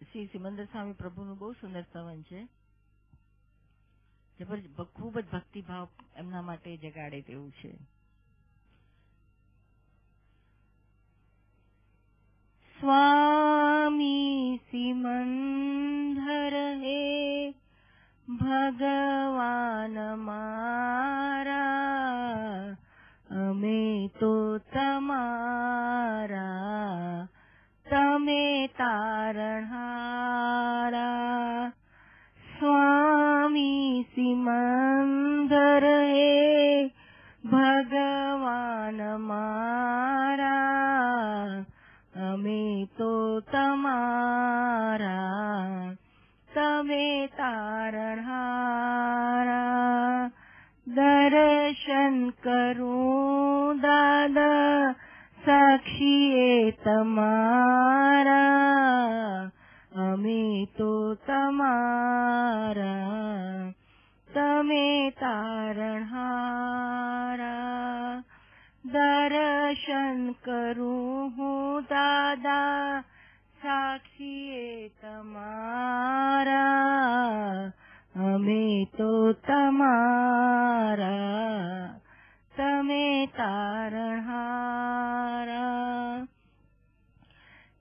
શ્રી સિમંદર સ્વામી પ્રભુનું બહુ સુંદર સ્તવન છે. ખૂબ જ ભક્તિભાવ એમના માટે જગાડે તેવું છે. સ્વામી સિમંદર હે, ભગવાન મારા, અમે તો તમારા, તમે તારણહારા સિમંદર હે ભગવાન મારા અમે તો તમારા તમે તારણહારા દર્શન કરું દાદા સાક્ષીએ તમારા અમે તો તમારા मे तारणहारा दर्शन करू हूँ दादा साक्षी तमारा हमें तो तमारा तमे तारणहारा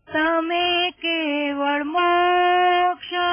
तमे केवल मोक्षा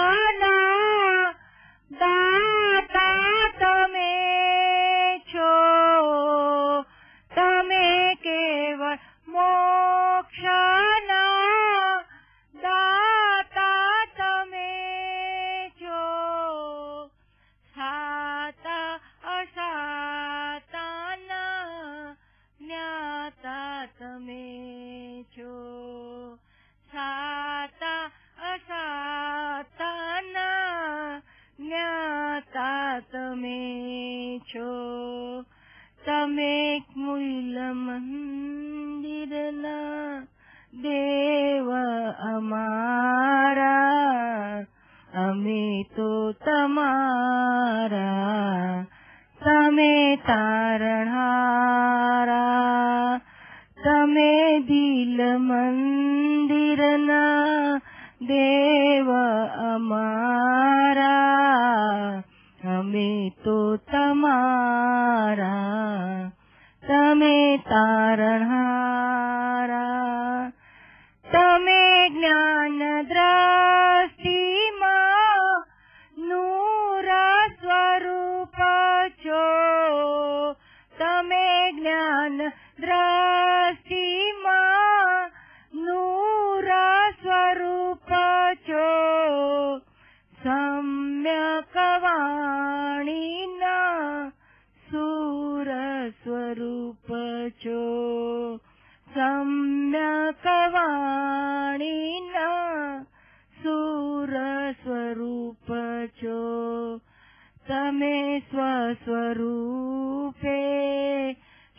स्वरूपे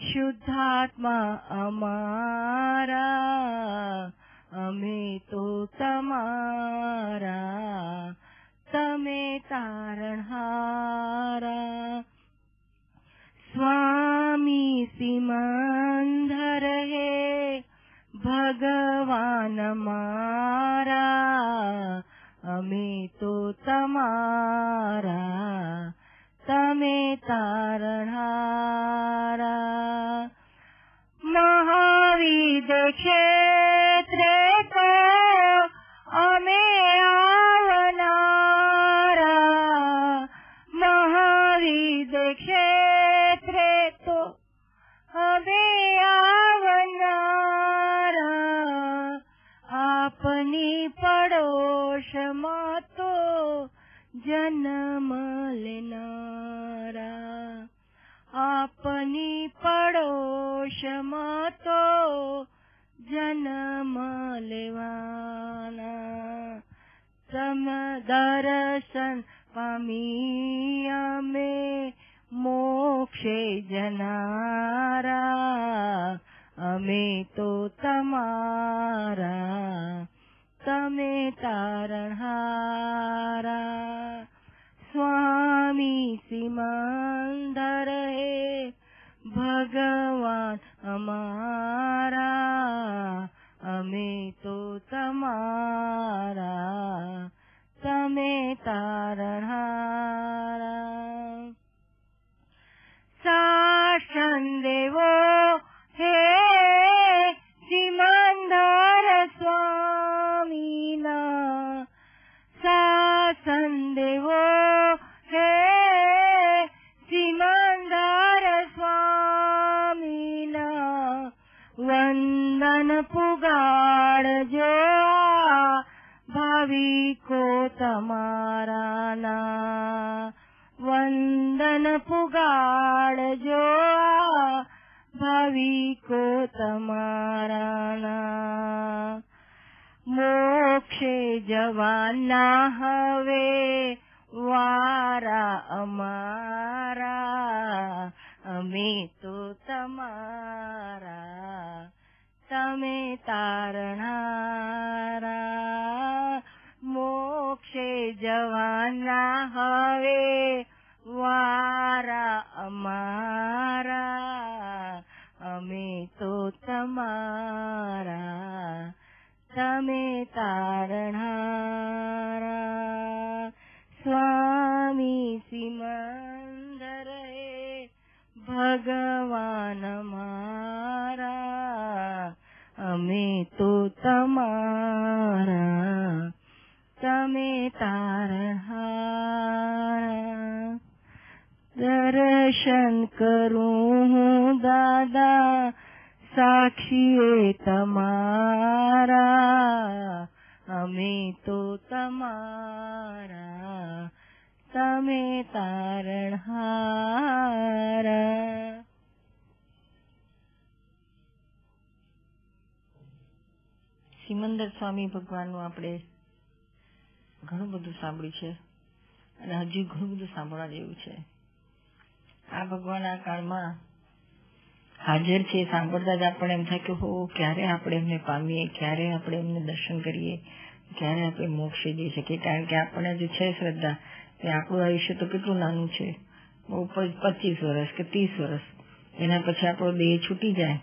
शुद्धात्मा अमारा अमितो तमारा तमे तारणहारा स्वामी सिमन्धर हे भगवान् मारा अमितो तमारा તમે તારણહારા. મહાવિદ ક્ષેત્રે તો અમે આવનારા. મહાવિદ ક્ષેત્રે તો હવે આવનારા. આપની પડોશમાં તો જન્મ લેનારા. આપની પડોશમાં તો જન્મ લેવાના સમ દર્શન પામી અમે મોક્ષે જનારા અમે તો તમારા તમે તારણહારા સ્વામી સિમંદર હે ભગવાન અમારા અમે તો તમારા. તમારા, અમે તો તમારા, તમે તારણહારા સિમંદર સ્વામી ભગવાનનું આપણે ઘણું બધું સાંભળ્યું છે અને હજુ ઘણું બધું સાંભળવા જેવું છે. આ ભગવાન આ કાળમાં હાજર છે, સાંભળતા જ આપણને એમ થાય કે, હો, ક્યારે આપણે એમને પામીએ? ક્યારે આપણે એમને દર્શન કરીએ? ક્યારે આપણે મોક્ષે જઈ શકીએ? કારણ કે આપણને જે છે શ્રદ્ધા એ આપણું આયુષ્ય તો કેટલું નાનું છે? પચીસ વર્ષ કે ત્રીસ વર્ષ. એના પછી આપણો દેહ છૂટી જાય,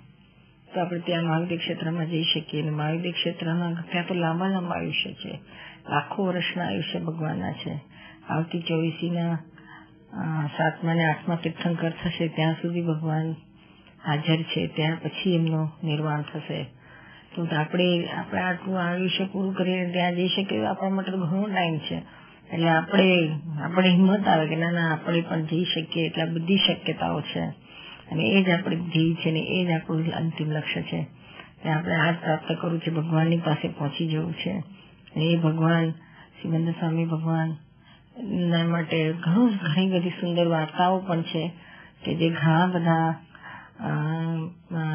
તો આપણે ત્યાં મહાવીર ક્ષેત્રમાં જઈ શકીએ. અને મહાવીર ક્ષેત્રમાં ત્યાં તો લાંબા લાંબા આયુષ્ય છે. લાખો વર્ષના આયુષ્ય ભગવાનના છે. આવતી ચોવીસીના સાતમા ને આઠમા તીર્થંકર થશે, ત્યાં સુધી ભગવાન હાજર છે ત્યાં પછી એમનું નિર્વાણ થશે. તો આપણે આપણે આટલું આયુષ્ય પૂરું કરીને ત્યાં જઈ શકીએ, આપણા માટે ઘણો ટાઈમ છે. એટલે આપણે આપણે હિંમત આવે કે ના ના, આપણે પણ જઈ શકીએ, એટલે બધી શક્યતાઓ છે. અને એ જ આપણી ધ્યેય છે ને એ જ આપણું અંતિમ લક્ષ્ય છે. આપણે આ પ્રાપ્ત કરવું છે, ભગવાનની પાસે પહોંચી જવું છે. એ ભગવાન શ્રીમંદર સ્વામી ભગવાન માટે ઘણું, ઘણી બધી સુંદર વાર્તાઓ પણ છે કે જે ઘણા બધા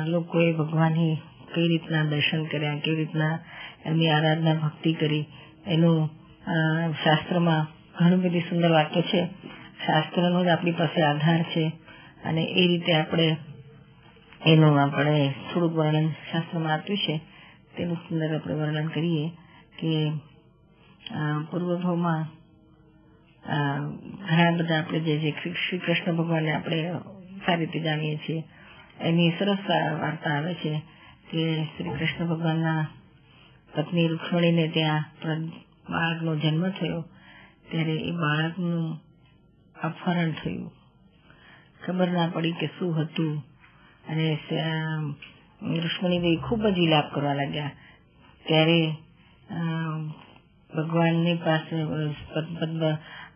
લોકોએ ભગવાનની કઈ રીતના દર્શન કર્યા કેવી રીતના એમની આરાધના ભક્તિ કરી, એનું શાસ્ત્રમાં ઘણી બધી સુંદર વાક્ય છે. શાસ્ત્રનો જ આપણી પાસે આધાર છે અને એ રીતે આપણે એનું આપણે થોડુંક વર્ણન શાસ્ત્રમાં આપ્યું છે. તેનું સુંદર આપણે વર્ણન કરીએ કે પૂર્વભાવમાં ઘણા બધા આપણે જે જે શ્રી કૃષ્ણ ભગવાનને આપણે સારી રીતે જાણીએ છીએ એની સરસ વાર્તા આવે છે કે શ્રી કૃષ્ણ ભગવાનના પત્ની રૂક્ષ્મણીને ત્યાં બાળકનો જન્મ થયો ત્યારે એ બાળકનું અપહરણ થયું. ખબર ના પડી કે શું હતું? અને રૂક્ષ્મણીદેવી ખૂબ જ વિલાપ કરવા લાગ્યા. ત્યારે ભગવાનની પાસે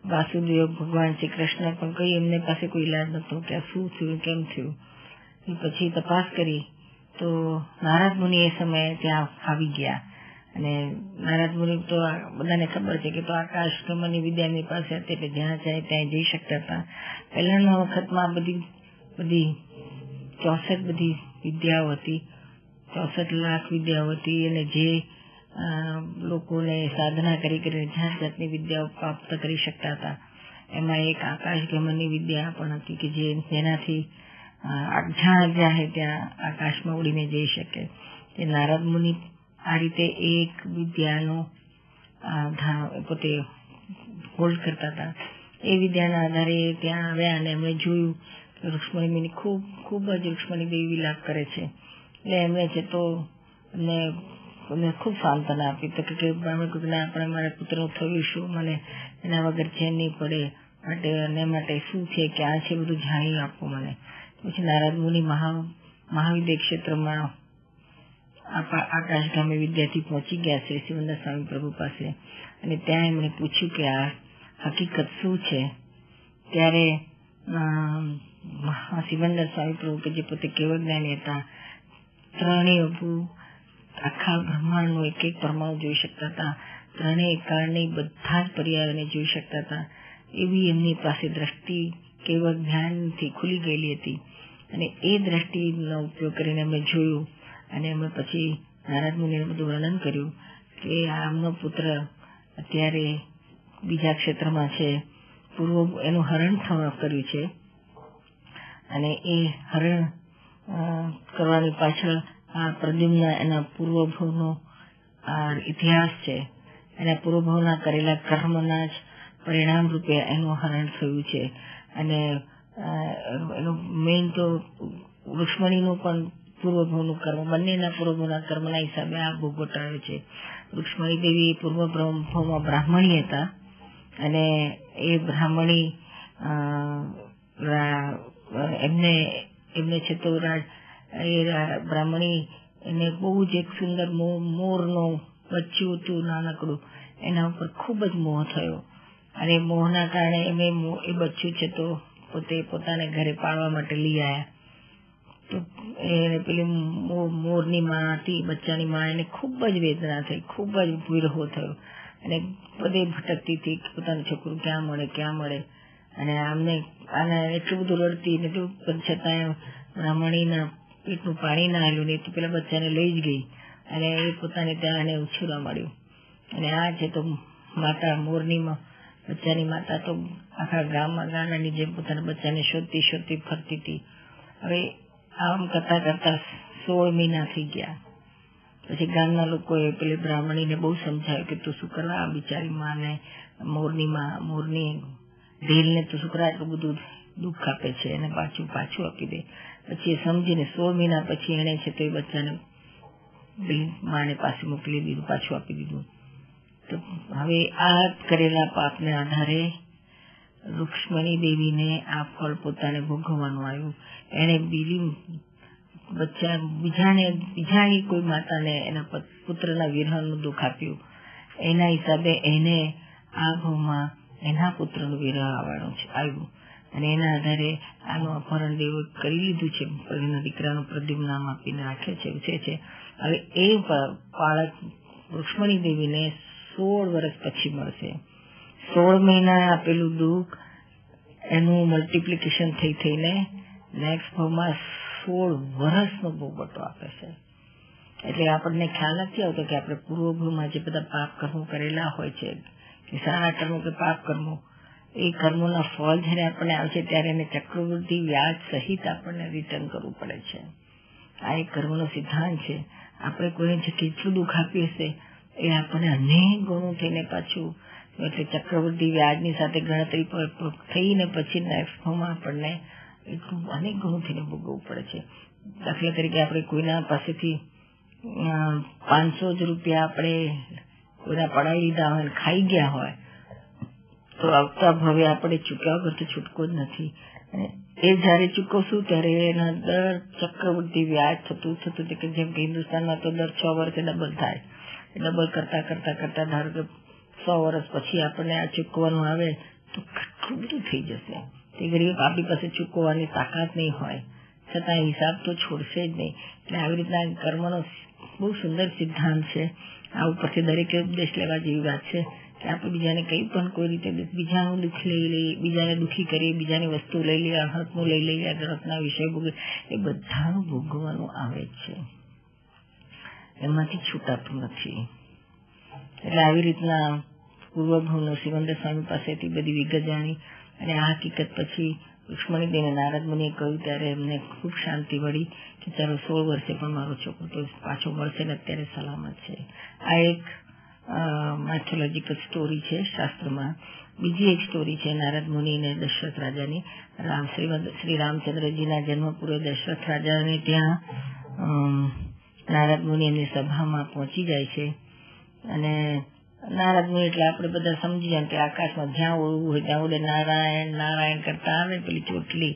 વાસુદેવ ભગવાન શ્રી કૃષ્ણ પણ કઈ એમને પાસે કોઈ ઈલાજ નતો કે શું થયું, કેમ થયું? પછી તપાસ કરી, તો નારદ મુનિ એ સમયે ત્યાં આવી ગયા. અને નારદ મુનિ તો બધાને ખબર છે કે તો આકાશ ગમનની વિદ્યાની પાસે હતી કે જ્યાં જાય ત્યાં જઈ શકતા હતા. પહેલાના વખતમાં બધી બધી ચોસઠ બધી વિદ્યાઓ હતી. ચોસઠ લાખ વિદ્યાઓ હતી અને જે લોકોને સાધના કરી કરીને જાત જાતની વિદ્યાઓ પ્રાપ્ત કરી શકતા હતા. એમાં એક આકાશ ગમનની વિદ્યા પણ હતી કે જે જેનાથી જ્યાં જ્યાં ત્યાં આકાશમાં ઉડીને જઈ શકે. તે નારદ મુનિ આ રીતે એક વિદ્યાનો પોતે હોલ્ડ કરતા હતા. એ વિદ્યાના આધારે ત્યાં આવ્યા અને એમણે જોયું કે રૂક્ષ્મણી ખૂબ ખૂબ જ રુક્ષ્મણી દેવી વિલાપ કરે છે. એટલે એમણે છે તો એમને એમને ખૂબ સાંત્વના આપી તો કે અમે કીધું આપણે મારા પુત્રનું થયું શું? મને એના વગર ચેન નહીં પડે. માટે અને માટે શું છે? ક્યાં છે બધું જાણી આપો મને. પછી નારદ મુનિ મહા મહાવિદ્ય ક્ષેત્રમાં આકાશ ગામે વિદ્યાર્થી પહોંચી ગયા છે શિવંદર સ્વામી પ્રભુ પાસે. અને ત્યાં એમણે પૂછ્યું કે આ હકીકત શું છે? ત્યારે શિવંદર સ્વામી પ્રભુ કે જે પોતે કેવળ જ્ઞાની હતા, ત્રણેય આખા બ્રહ્માંડનો એક એક પરમાણુ જોઈ શકતા હતા. ત્રણેય કાળની બધા જ પર્યાયોને જોઈ શકતા હતા. એવી એમની પાસે દ્રષ્ટિ કેવળ જ્ઞાનથી ખુલી ગયેલી હતી. અને એ દ્રષ્ટિનો ઉપયોગ કરીને અમે જોયું અને અમે પછી નારદ મુનિએ બધું વર્ણન કર્યું કે આમનો પુત્ર અત્યારે બીજા ક્ષેત્રમાં છે. પૂર્વ એનું હરણ કર્યું છે. અને એ હરણ કરવાની પાછળ આ પ્રદ્યુમ્ન એના પૂર્વભવનો આ ઇતિહાસ છે. એના પૂર્વભવના કરેલા કર્મના જ પરિણામ રૂપે એનું હરણ થયું છે. અને એનું મેઇન તો વૃક્ષમણીનું પણ પૂર્વભવનું કર્મ, બંનેના પૂર્વભવના કર્મના હિસાબે આ ભોગવટ આવે છે. રુક્ષ્મણી દેવી પૂર્વ ભવમાં બ્રાહ્મણી હતા અને એ બ્રાહ્મણી એમને એમને છે તો એ બ્રાહ્મણી એને બહુ જ એક સુંદર મોરનું બચ્ચું હતું નાનકડું, એના ઉપર ખૂબ જ મોહ થયો. અને મોહના કારણે એમ એ બચ્ચું છે તો પોતે પોતાને ઘરે પાળવા માટે લઈ આવ્યા તો એને પેલી મોરની માં હતી બચ્ચાની માં એને ખૂબ જ વેદના થઈ, ખૂબ જ વિરહો થયો. અને બધે ભટકતી હતી પોતાનું છોકરું ક્યાં મળે ક્યાં મળે. અને આમને આને એટલું બધું રડતી ને એટલું છતાં બ્રાહ્મણીના પેટનું પાણી ના આવ્યું ને તો પેલા બચ્ચાને લઈ જ ગઈ. અને એ પોતાને ત્યાં એને ઉછેરવા મળ્યું અને આ છે તો માતા મોરની બચ્ચાની માતા તો આખા ગામમાં ગાનાની જેમ પોતાના બચ્ચાને શોધતી શોધતી ફરતી હતી. હવે આમ કરતા કરતા સોળ મહિના થઈ ગયા. પછી ગામના લોકોએ પેલી બ્રાહ્મણીને બહુ સમજાવ્યું કે તું શું કરવા આ બિચારી માને મોરની માં, મોરની ઢીલને તું શું કરવા એટલું બધું દુઃખ આપે છે એને પાછું પાછું આપી દે. પછી એ સમજીને સોળ મહિના પછી એણે છે તો બચ્ચાને માને પાસે મોકલી દીધું, પાછું આપી દીધું. તો હવે આ કરેલા પાપને આધારે રૂક્ષ્મણી દેવીને આ ફળ પોતાને ભોગવવાનું આવ્યું. એને બીજી બચ્ચા બીજાને બીજાની કોઈ માતાને એના પુત્રના વિરહનું દુઃખ આપ્યું. એના હિસાબે એને આ ભાવમાં એના પુત્રનું વિરહ આવવાનું છે, આવ્યું. અને એના આધારે આનું અપહરણ દેવ કરી લીધું છે એના દીકરાનું પ્રદ્યુમ નામ આપીને રાખે છે છે છે. હવે એ બાળક રૂક્ષ્મણી દેવીને સોળ વર્ષ પછી મળશે. સોળ મહિના આપેલું દુઃખ એનું મલ્ટીપ્લિકેશન થઈ થઈને નેક્સ્ટ ભાવમાં સોળ વર્ષનો ભોગવટો આપે છે. એટલે આપણને ખ્યાલ નથી આવતો કે આપણે પૂર્વભૂમાં જે બધા પાપ કર્મો કરેલા હોય છે, કે સારા કર્મો કે પાપ કર્મો, એ કર્મોના ફળ જયારે આપણને આવશે ત્યારે એને ચક્રવૃદ્ધિ વ્યાજ સહિત આપણને રિટર્ન કરવું પડે છે. આ એક કર્મનો સિદ્ધાંત છે. આપણે કોઈને કેટલું દુઃખ આપ્યું હશે એ આપણને અનેક ગણું થઈને પાછું, એટલે ચક્રવૃદ્ધિ વ્યાજની સાથે ગણતરી થઈને પછી નેક્સ્ટ આપણને એટલું અનેક ગણું થઈને ભોગવવું પડે છે. દાખલા તરીકે આપણે કોઈના પાસેથી પાંચસો જ રૂપિયા આપણે કોઈના પડાવી લીધા હોય ખાઈ ગયા હોય, તો આવતા ભાવે આપણે ચૂક્યા વગર તો છૂટકો જ નથી. અને એ જયારે ચૂકવશું ત્યારે એના દર ચક્રવૃદ્ધિ વ્યાજ થતું થતું, કે જેમ કે હિન્દુસ્તાનમાં તો દર છ વર્ષે ડબલ થાય. ડબલ કરતા કરતા કરતા ધારો કે સો વર્ષ પછી આપણને આ ચૂકવાનું આવે તો કેટલું બધું થઈ જશે. તે ગરીબ આપણી પાસે ચૂકવવાની તાકાત નહીં હોય. છતાં હિસાબ તો છોડશે જ નહીં. એટલે આવી રીતના કર્મનો બહુ સુંદર સિદ્ધાંત છે. આ ઉપરથી દરેકે ઉપદેશ લેવા જેવી વાત છે કે આપણે બીજાને કંઈ પણ કોઈ રીતે બીજાનું દુઃખ લઈ લઈએ, બીજાને દુઃખી કરીએ, બીજાની વસ્તુ લઈ લઈએ હકનું લઈ લઈએ ગ્રહના વિષય ભોગવે એ બધાનું ભોગવવાનું આવે છે. એમાંથી છૂટાતું નથી. એટલે આવી રીતના પૂર્વભવનો સિવંદર સ્વામી પાસેથી બધી વિગત જાણી અને આ હકીકત પછી લક્ષ્મણી બેને નારદ મુનિએ કહ્યું ત્યારે એમને ખૂબ શાંતિ મળી કે ચાલો સોળ વર્ષે પણ મારો છોકરો તો પાછો મળશે ને અત્યારે સલામત છે. આ એક માથોલોજીકલ સ્ટોરી છે શાસ્ત્રમાં. બીજી એક સ્ટોરી છે નારદ મુનિ અને દશરથ રાજાની. રામ શ્રી રામચંદ્રજીના જન્મ પૂર્વે દશરથ રાજાને ત્યાં નારદ મુનિ એમની સભામાં પહોંચી જાય છે. અને નારદ મુનિ એટલે આપણે બધા સમજી જાય કે આકાશમાં જ્યાં ઉડવું હોય ત્યાં ઉડે. નારાયણ નારાયણ કરતા આવે પેલી ચોટલી,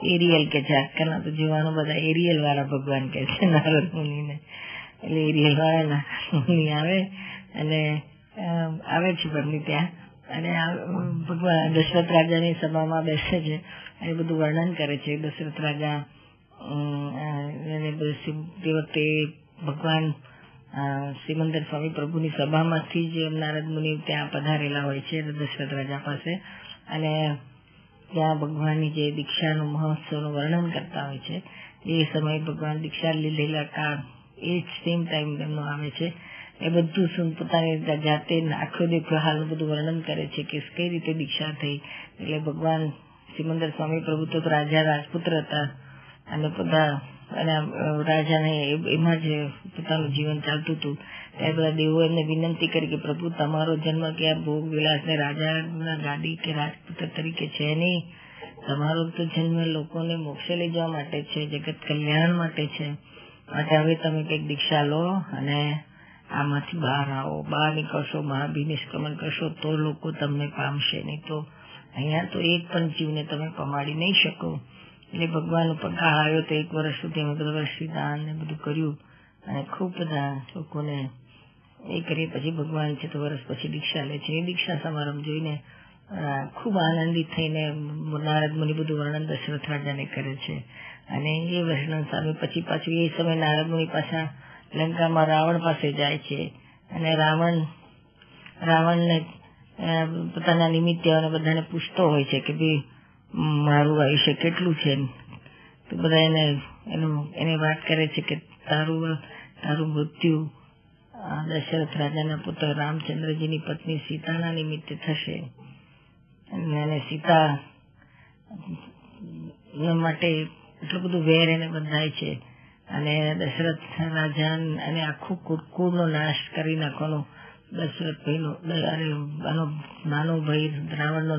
એરિયલ કે છે. આજકાલના તો જોવાનું બધા એરિયલ વાળા ભગવાન કે છે નારદ મુનિને. એટલે એરિયલ વાળા મુનિ આવે અને આવે છે પરની ત્યાં. અને ભગવાન દશરથ રાજાની સભામાં બેસે છે. એ બધું વર્ણન કરે છે. દશરથ રાજા તે વખતે ભગવાન સિમંદર સ્વામી પ્રભુની સભામાંથી જ નારદ મુનિ ત્યાં પધારેલા હોય છે, દશરથ રાજા પાસે. અને ત્યાં ભગવાનની જે દીક્ષાનું, મહોત્સવનું વર્ણન કરતા હોય છે. એ સમયે ભગવાન દીક્ષા લીધેલા કાળ એ જ સેમ ટાઈમ એમનો આવે છે. એ બધું સુન, પોતાની જાતે આખો દેખો હાલનું બધું વર્ણન કરે છે કે કઈ રીતે દીક્ષા થઈ. એટલે ભગવાન સિમંદર સ્વામી પ્રભુ તો રાજા, રાજપુત્ર હતા. અને બધા, અને રાજાને એમાં જ પોતાનું જીવન ચાલતું હતું. ત્યારે બધા દેવો એમને વિનંતી કરી કે, પ્રભુ, તમારો જન્મ કે ભોગ વિલાસ ને રાજાના ગાડી કે રાજપુત્ર તરીકે છે નહીં. તમારો તો જન્મ લોકોને મોક્ષે લઈ જવા માટે છે, જગત કલ્યાણ માટે છે. માટે હવે તમે કંઈક દીક્ષા લો અને આમાંથી બહાર આવો. બહાર નીકળશો મહાભિનિષ્ક્રમણ કરશો, તો લોકો તમને પામશે. નહીં તો અહીંયા તો એક પણ જીવને તમે પમાડી નહીં શકો. એટલે ભગવાન ઉપર આવ્યો તો એક વર્ષ સુધી અમે બધા વર્ષી દાન ને બધું કર્યું. અને ખૂબ બધા લોકોને એ કરી પછી ભગવાન છે તો વર્ષ પછી દીક્ષા લે છે. એ દીક્ષા સમારંભ જોઈને ખૂબ આનંદિત થઈને નારદ મુનિ બધું વર્ણન દશરથ રાજાને કરે છે. અને એ વર્ણન સામે પછી પાછું એ સમય નારદ મુનિ પાછા લંકામાં રાવણ પાસે જાય છે. અને રાવણ, રાવણને પોતાના નિમિત્તે અને બધાને પૂછતો હોય છે કે ભાઈ મારું આયુષ્ય કેટલું છે તો બધા એને એને વાત કરે છે કે તારું તારું મૃત્યુ દશરથ રાજાના પુત્ર રામચંદ્રજીની પત્ની સીતાના નિમિત્તે થશે. અને સીતા માટે એટલું બધું વેર એને બંધાય છે. અને દશરથ રાજા અને આખું કુળનો નાશ કરી નાખવાનો દશરથ ભાઈનો, અરે નાનો ભાઈ રાવણનો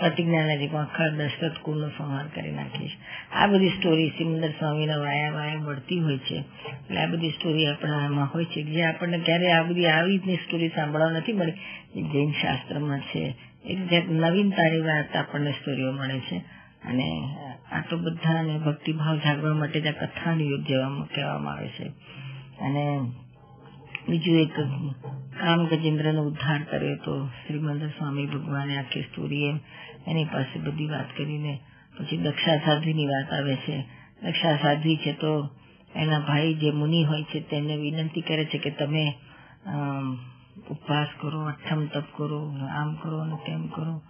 પ્રતિજ્ઞા નથી પણ આખા દશરથ કુળનો સંહાર કરી નાખીશ આ બધી સ્ટોરી સિમંદર સ્વામીના વાયા વાયા મળતી હોય છે એટલે આ બધી સ્ટોરી આપણા એમાં હોય છે જે આપણને ક્યારે આ બધી આવી રીતની સ્ટોરી સાંભળવા નથી મળી જૈન શાસ્ત્રમાં છે એક નવીનતાની વાત આપણને સ્ટોરીઓ મળે છે. અને આ તો બધાને ભક્તિભાવ જાગવા માટે જ આ કથાનું યુગ જેવામાં કહેવામાં આવે છે. અને બીજું એક કામ ગજેન્દ્રનો ઉદ્ધાર કર્યો તો શ્રીમંદર સ્વામી ભગવાને આખી સ્ટોરી એની પાસે બધી વાત કરીને પછી દક્ષા સાધ્વીની વાત આવે છે. દક્ષા સાધ્વી છે તો એના ભાઈ જે મુનિ હોય છે તેમને વિનંતી કરે છે કે તમે ઉપવાસ કરો, અઠમ તપ કરો, આમ કરો અને તેમ કરો.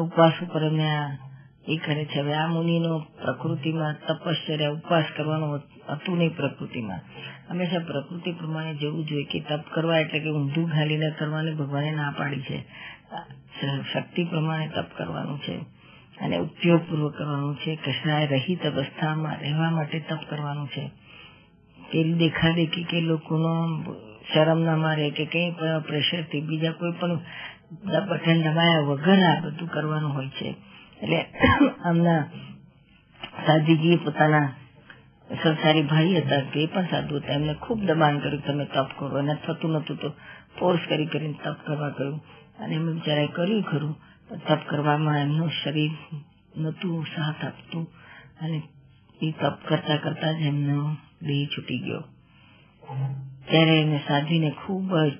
ઉપવાસ ઉપર એમને એ કરે છે. હવે આ મુનિનો પ્રકૃતિમાં તપશ્ચર્યા, ઉપવાસ કરવાનો હતું નહીં પ્રકૃતિમાં. હંમેશા પ્રકૃતિ પ્રમાણે જવું જોઈએ કે તપ કરવા એટલે કે ઊંધું ઘાલીને કરવાને ભગવાને ના પાડી છે. શક્તિ પ્રમાણે તપ કરવાનું છે. અને ઉપયોગપૂર્વક કરવાનું છે. કૃષ્ણાએ રહિત અવસ્થામાં રહેવા માટે તપ કરવાનું છે. પેલી દેખાદેખી કે લોકોનો શરમ ના મારે કે કઈ પ્રેશરથી બીજા કોઈ પણ બટન દબાયા વગર આ બધું કરવાનું હોય છે. એટલે આમના સાધુજીએ પોતાના સંસારી ભાઈ હતા તે પણ સાધુ હતા. એમને ખૂબ દબાણ કર્યું તમે તપ કરો. અને થતું નતું તો ફોર્સ કરી કરીને તપ કરવા કહ્યું અને એમ બિચારાએ કર્યું ખરું. તપ કરવામાં એમનું શરીર નતું સાથ આપતું. અને એ તપ કરતા કરતા જ એમનો દેહ છૂટી ગયો. ત્યારે એને સાધીને ખૂબ જ,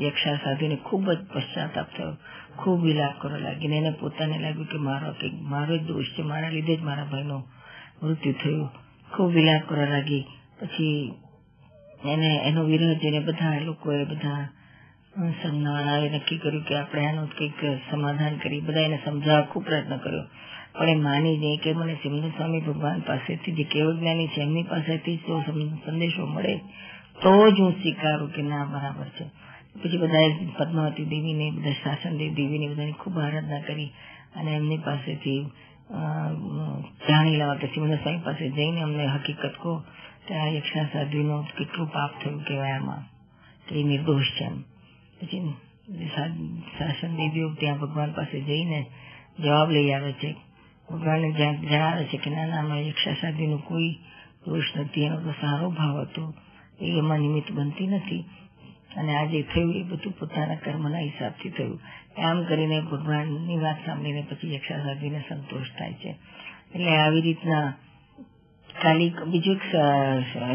યક્ષા સાધ્વીને ખૂબ જ પશ્ચાતાપ થયો. ખૂબ વિલાપ કરવા લાગીને એને પોતાને લાગ્યું કે મારો મારો જ દોષ છે, મારા લીધે જ મારા ભાઈનું મૃત્યુ થયું. ખૂબ વિલાપ કરવા લાગી. પછી એને, એનો વિરોધ જોઈને બધા લોકોએ બધા સંજ્ઞાવાળાએ નક્કી કર્યું કે આપણે આનું કંઈક સમાધાન કરી બધા એને સમજાવવા ખૂબ પ્રયત્ન કર્યો. પણ એ માની નહીં કે મને સિમંદર સ્વામી ભગવાન પાસેથી જે કેવળ જ્ઞાની છે, એમની પાસેથી જો સંદેશો મળે, તો જ હું સ્વીકારું કે ના, બરાબર છે. પછી બધાએ પદ્માવતી દેવીને બધા શાસનદેવ દેવીને બધાની ખૂબ આરાધના કરી અને એમની પાસેથી જાણી લેવા કે સિમંદર સ્વામી પાસે જઈને અમને હકીકત કહો કે આ યક્ષા સાધ્વીનો કેટલું પાપ થયું કહેવાય આમાં. કે એ નિર્દોષ છે પછી શાસન દેવીઓ ત્યાં ભગવાન પાસે જઈને જવાબ લઈ આવે છે. ભગવાનને જણાવે છે કે ના ના યક્ષા સાધ્વીનું કોઈ દોષ નથી, એનો તો સારો ભાવ હતો. એ એમાં નિમિત્ત બનતી નથી. અને આજે થયું એ બધું પોતાના કર્મના હિસાબથી થયું. આમ કરીને ભગવાનની વાત સાંભળીને પછી યક્ષા સાધીને સંતોષ થાય છે. એટલે આવી રીતના કાલિક બીજું એક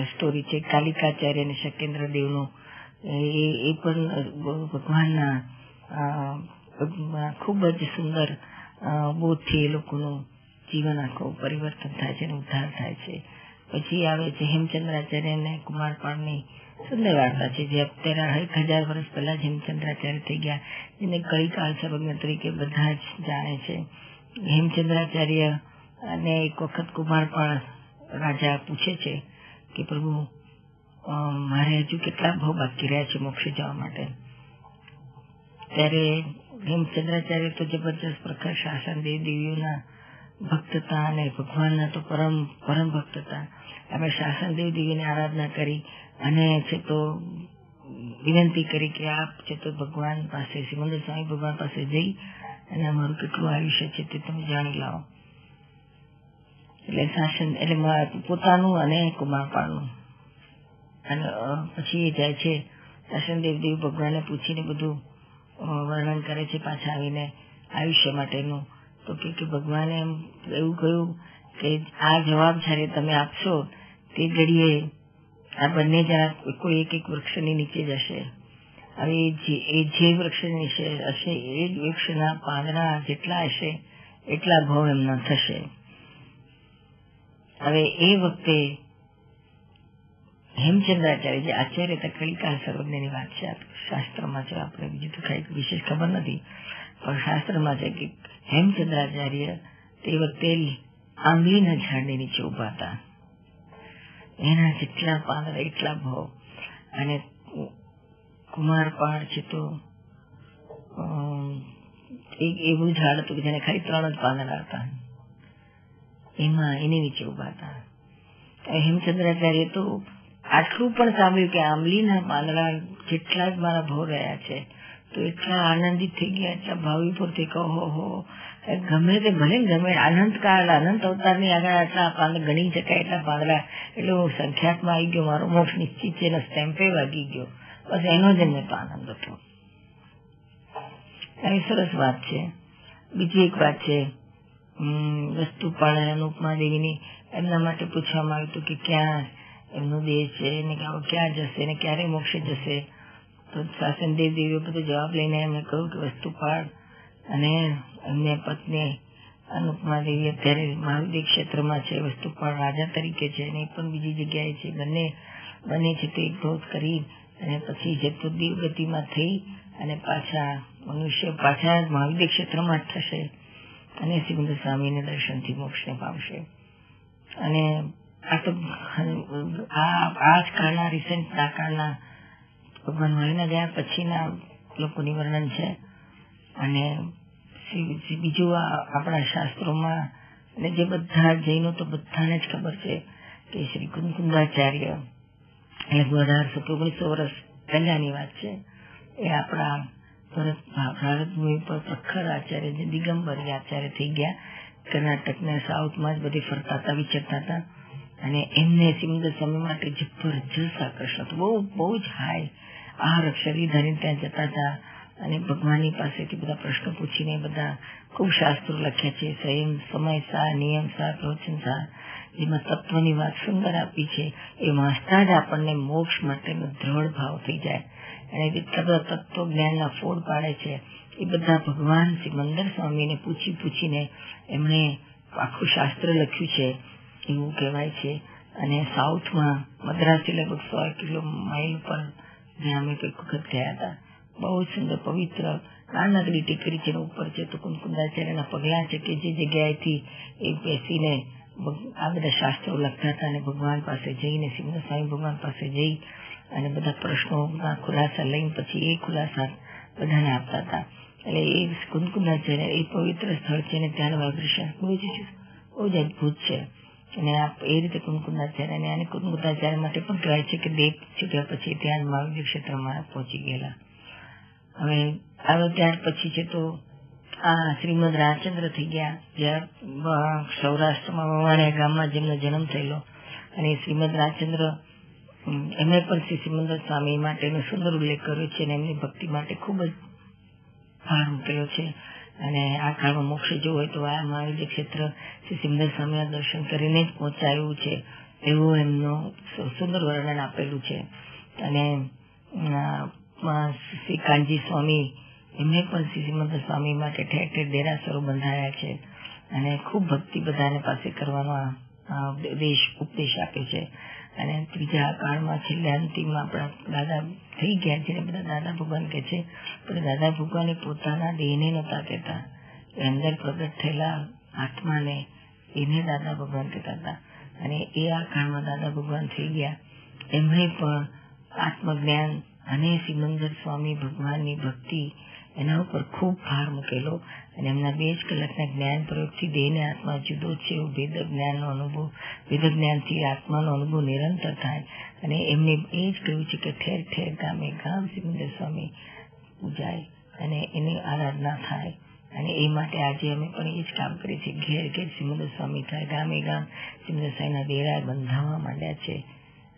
સ્ટોરી છે કાલિકાચાર્ય અને શકેન્દ્ર દેવનું એ પણ ભગવાનના ખૂબ જ સુંદર બોધથી એ લોકોનું જીવન આખું પરિવર્તન થાય છે અને ઉદ્ધાર થાય છે. પછી આવે છે હેમચંદ્રાચાર્ય અને કુમારપાળની સુંદર વાર્તા છે, જે અત્યારે એક હજાર વર્ષ પહેલા જ હેમચંદ્રાચાર્ય થઈ ગયા. જેને કળીકાળ સર્વજ્ઞ તરીકે બધા જ જાણે છે. હેમચંદ્રાચાર્ય અને એક વખત કુમારપાળ રાજા પૂછે છે કે, પ્રભુ મારે હજુ કેટલા ભાવ બાકી રહ્યા છે મોક્ષે જવા માટે? ત્યારે હેમચંદ્રાચાર્ય તો જબરજસ્ત પ્રખર શાસન દેવ દેવીઓના ભક્ત હતા અને ભગવાનના તો પરમ પરમ ભક્તતા. અમે શાસન દેવ દેવીની આરાધના કરી અને છે તો વિનંતી કરી કે આપ છે તો ભગવાન પાસે, સિમંદર સ્વામી ભગવાન પાસે જઈ અને અમારું કેટલું આયુષ્ય છે તે તમે જાણી લાવો. એટલે શાસન, એટલે પોતાનું અને કુમારપાળનું. અને પછી એ જાય છે, શાસન દેવ દેવ ભગવાને પૂછીને બધું વર્ણન કરે છે પાછા આવીને આયુષ્ય માટેનું. તો કે ભગવાને એમ એવું કહ્યું કે આ જવાબ જયારે તમે આપશો, તે ઘડીએ આ બંને જણા કોઈ એક એક વૃક્ષની નીચે જશે હવે એ જે વૃક્ષ નીચે હશે, એ જ વૃક્ષના પાંદડા જેટલા હશે, એટલા ભાવ એમના થશે. હવે એ વખતે હેમચંદ્રાચાર્ય જે આચાર્ય તકડીકા સર્વજ્ઞની વાત છે શાસ્ત્રમાં છે આપણે બીજું તો કઈ વિશેષ ખબર નથી પણ શાસ્ત્રમાં છે કે હેમચંદ્રાચાર્ય તે વખતે આંગળીના ઝાડની નીચે ઊભા હતા એના જેટલા પાંદડા એટલા ભાવ અને કુમારપાળ છે તો એક એવું ઝાડ હતું કે જેને ખાલી ત્રણ જ પાંદડા હતા એમાં એની નીચે ઊભા હતા હેમચંદ્રાચાર્ય તો આટલું પણ સાંભળ્યું કે આંબલીના પાંદડા જેટલા જ મારા ભાવ રહ્યા છે, તો એટલા આનંદિત થઈ ગયા, એટલા ભાવીપુર થઈ કહો, હો ગમે તે ભલે ગમે આનંદ કાળ અનંત અવતારની આગળ આટલા પાંદડા ગણી શકાય એટલા પાંદડા, એટલે હું સંખ્યાતમાં આવી ગયો, મારો મોક્ષ નિશ્ચિત છે એનો સ્ટેમ્પે વાગી ગયો. બસ એનો જ એમને આનંદ હતો. એ સરસ વાત છે. બીજી એક વાત છે વસ્તુપાળ અનુપમા દેવીની એમના માટે પૂછવામાં આવ્યું હતું કે ક્યાં એમનો દેહ છે. ને ક્યાં જશે? ને ક્યારે મોક્ષે જશે? તો શાસન દેવ દેવીઓ બધો જવાબ લઈને એમને કહ્યું કે વસ્તુપાળ અને એમને પત્ની અનુપમા દેવી અત્યારે મહાવીર ક્ષેત્રમાં છે વસ્તુપાળ રાજા તરીકે છે અને પણ બીજી જગ્યાએ છે. બંને બંને છે તે ક્રોધ કરી અને પછી જે તો દેવગતિમાં થઈ અને પાછા મનુષ્ય, પાછા મહાવીર ક્ષેત્રમાં જ થશે અને સિકંદર સ્વામીને દર્શનથી મોક્ષને પામશે. અને આ તો આ જ કાળના રિસેન્ટ આ કાળના ભગવાન મળીને ગયા પછીના લોકોની વર્ણન છે. અને બીજું આપણા શાસ્ત્રોમાં, અને જે બધા જૈનો તો બધાને જ ખબર છે કે શ્રી કુંકુંદાચાર્ય એટલે અઢારસો ઓગણીસો વર્ષ પહેલાની વાત છે. એ આપણા ભરત ભારત ભૂમિ પર પ્રખર આચાર્ય જે દિગંબરી આચાર્ય થઈ ગયા. કર્ણાટકના સાઉથમાં જ બધી ફરતા હતા, વિચરતા હતા. અને એમને સિમંદર સમય માટે જબરજસ્ત આકર્ષણ બહુ બહુ જ હાઈ આ ધરીને ત્યાં જતા હતા. અને ભગવાનની પાસેથી બધા પ્રશ્નો પૂછીને બધા ખૂબ શાસ્ત્રો લખ્યા છે. સંયમ, સમય સા નિયમ સા પ્રવચન સા જેમાં તત્વની વાત સુંદર આપી છે. એ વાંચતા જ આપણને મોક્ષ માટેનો દ્રઢ ભાવ થઈ જાય. અને જે તત્વ જ્ઞાનના ફોડ પાડે છે, એ બધા ભગવાન સિમંદર સ્વામીને પૂછી પૂછીને એમણે આખું શાસ્ત્ર લખ્યું છે. એવું કહેવાય છે. અને સાઉથમાં મદ્રાસથી લગભગ સો કિલો માઇલ પર જ્યાં અમે કંઈક વખત ગયા હતા. બહુ સુંદર, પવિત્ર, નાનકડી ટેકરી છે ઉપર છે તો કુંકુંદાચાર્યના પગલા છે કે જે જગ્યાએથી એ બેસીને આ બધા શાસ્ત્રો લખતા હતા અને ભગવાન પાસે જઈને સિંહ સ્વામી ભગવાન પાસે જઈ અને બધા પ્રશ્નોના ખુલાસા લઈને પછી એ ખુલાસા બધાને આપતા હતા. એટલે એ કુંકુંદાચાર્ય એ પવિત્ર સ્થળ છે અને ત્યાંનું વાઇબ્રેશન બહુ જ બહુ જ અદભુત છે. અને એ રીતે કુંદકુંદાચાર્ય અને આને કુંદકુંદાચાર્ય માટે પણ કહેવાય છે કે દેવ છૂટ્યા પછી ત્યાં મહાવીર ક્ષેત્રમાં પહોંચી ગયેલા હવે હવે ત્યાર પછી છે તો આ શ્રીમદ રાજચંદ્ર થઈ ગયા જ્યાં સૌરાષ્ટ્રમાં વવાણિયા ગામમાં જેમનો જન્મ થયેલો અને શ્રીમદ રાજચંદ્ર એમણે પણ શ્રી શ્રીમંદર સ્વામી માટેનો સુંદર ઉલ્લેખ કર્યો છે અને એમની ભક્તિ માટે ખૂબ જ ભાર મૂકેલો છે અને આ કાળમાં મોક્ષ જો હોય તો આ મહાવીર ક્ષેત્ર શ્રી સિમંદર સ્વામીના દર્શન કરીને જ પહોંચાયું છે. એવું એમનું સુંદર વર્ણન આપેલું છે. અને શ્રી કાનજી સ્વામી, એમને પણ શ્રી સિમંદર સ્વામી માટે ઠેર ઠેર દેરાસરો બંધાયા છે. અને ખૂબ ભક્તિ બધાને પાસે કરવાનો દેશ ઉપદેશ આપે છે. અને ત્રીજા કાળમાં છેલ્લે અંતિમમાં આપણા દાદા થઈ ગયા છે બધા દાદા ભગવાન કે છે, પણ દાદા ભગવાને પોતાના દેહને નતા કહેતા. અંદર પ્રગટ થયેલા આત્માને એને દાદા ભગવાન કહેતા હતા. અને એ આ કાળમાં દાદા ભગવાન થઈ ગયા. એમણે પણ આત્મજ્ઞાન અને સિમંદર સ્વામી ભગવાનની ભક્તિ એના ઉપર ખૂબ ભાર મૂકેલો અને એમના બે જ કલાકના જ્ઞાન પ્રયોગથી દેહને આત્મા જુદો છે એવું ભેદ જ્ઞાનનો અનુભવ, ભેદ જ્ઞાનથી આત્માનો અનુભવ નિરંતર થાય અને એમને એ જ કહ્યું છે કે ઠેર ઠેર ગામે ગામ સિમંદર સ્વામી જાય અને એની આરાધના થાય. અને એ માટે આજે અમે પણ એ જ કામ કરીએ છીએ. ઘેર ઘેર સિમંદર સ્વામી થાય. ગામે ગામ સિમંદર સ્વામીના દેરા બંધાવવા માંડ્યા છે.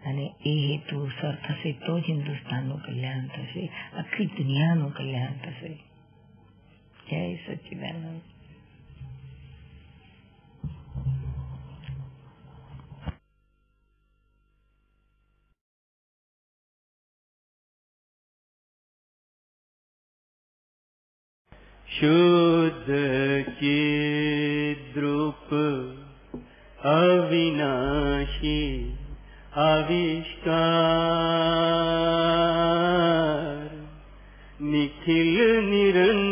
અને એ હેતુ સર થશે તો જ હિન્દુસ્તાનનું કલ્યાણ થશે આખી દુનિયાનું કલ્યાણ થશે જય સચિદાનંદ शुद्ध चिद्रूप अविनाशी आविष्कार निखिल निरंजन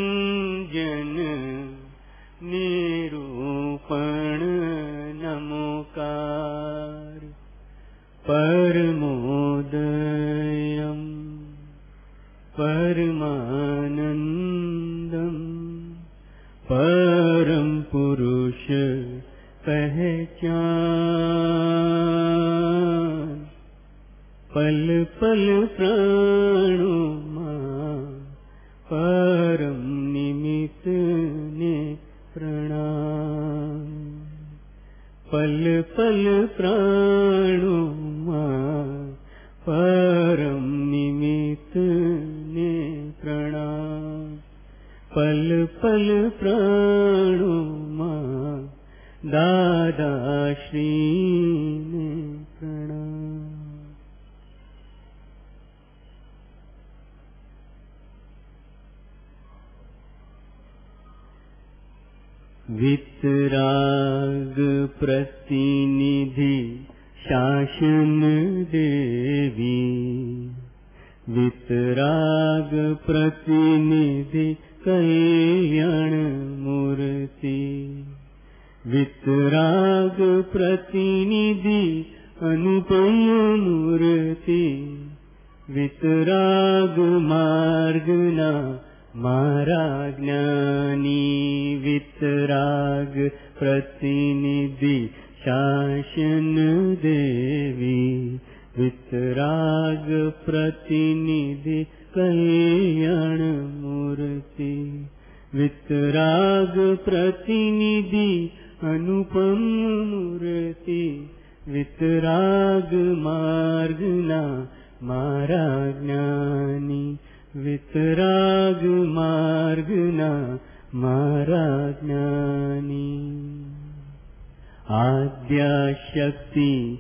प्रतिनिधि कल्याण मूर्ति। वितराग प्रतिनिधि अनुपम मूर्ति। वितराग मार्गना मारा ज्ञानी वितराग मार्गना मारा ज्ञानी आद्या शक्ति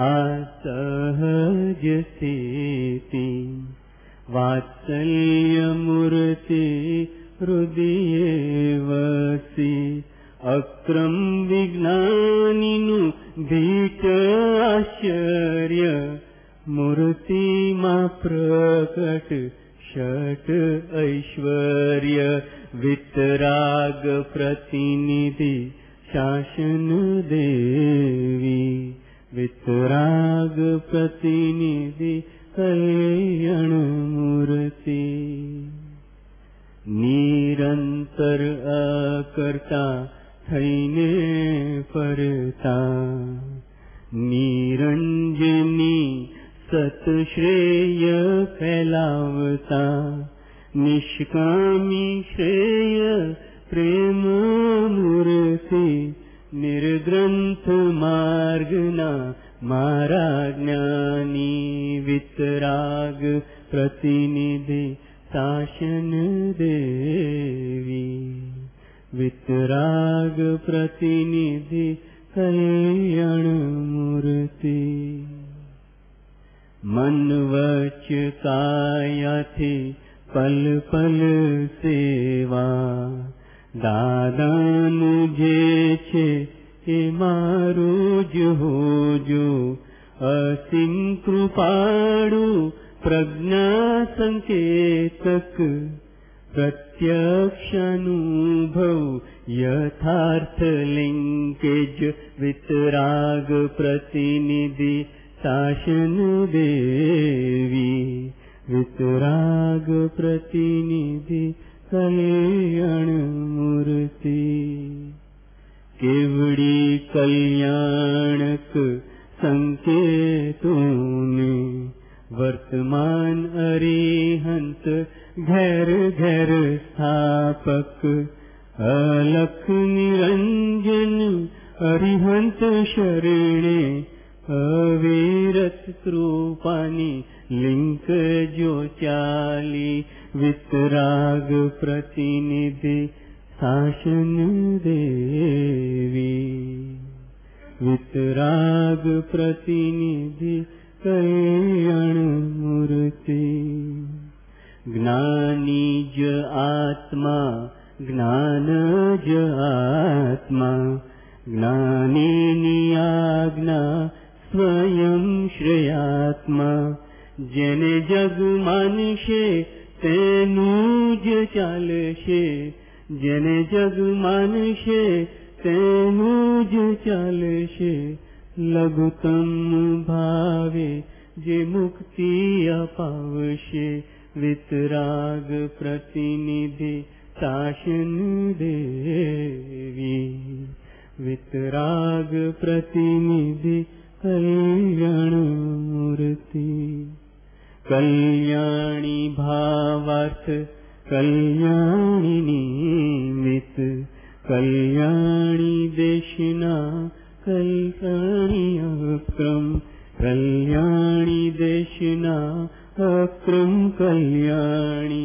सहजेति वात्सल्य मूर्ति हृदिवसि अक्रम् विज्ञानिनुत आश्चर्य मूर्तिमा प्रकट षट् ऐश्वर्य वितराग प्रतिनिधि शासन देवी। विराग प्रतिनिधिण मूर्ति। निरन्तर अकर्ता है परता निरञ्जनी सत् श्रेय फलावता। निष्कमि श्रेय प्रेम मूर्ति। निर्ग्रन्थ मार्गना माराज्ञानी वितराग प्रतिनिधि शासन देवी। वितराग प्रतिनिधि कल्याण मूर्ति। मन वच काया पल पल से દાદાનું જે છે એ મારો જ હોજો અસીમ કૃપાળુ પ્રજ્ઞા સંકેતક પ્રત્યક્ષાનુભવ યથાર્થ લિંકેજ વિતરાગ પ્રતિનિધિ कल्याण मूर्ति केवड़ी कल्याणक संकेतों तु वर्तमान अरिहंत घर घर स्थापक अलख निरंजन अरिहंत शरणे अविरत कृपानी लिंक जो चाली वितराग प्रतिनिधि शासन देवी वितराग प्रतिनिधि कल्याण मूर्ति। ज्ञानि ज आत्मा ज्ञानज आत्मा। ज्ञानि आज्ञा स्वयं श्रेयात्मा। जन जग जगुमानिषे આજ્ઞા સ્વયં શ્રેયાત્મા જેને જગ માનશે તેનું જ ચાલશે જેને જગ માનશે તેનું જ ચાલશે લઘુત્તમ ભાવે જે મુક્તિ અપાવશે વિતરાગ પ્રતિનિધિ શાસન દેવી વિતરાગ પ્રતિનિધિ કલ્યાણ મૂર્તિ कल्याणि भावार्थ कल्याणि वित् कल्याणि देशिणा कल्याणि अक्रम् कल्याणि दर्शिणा अक्रम् कल्याणि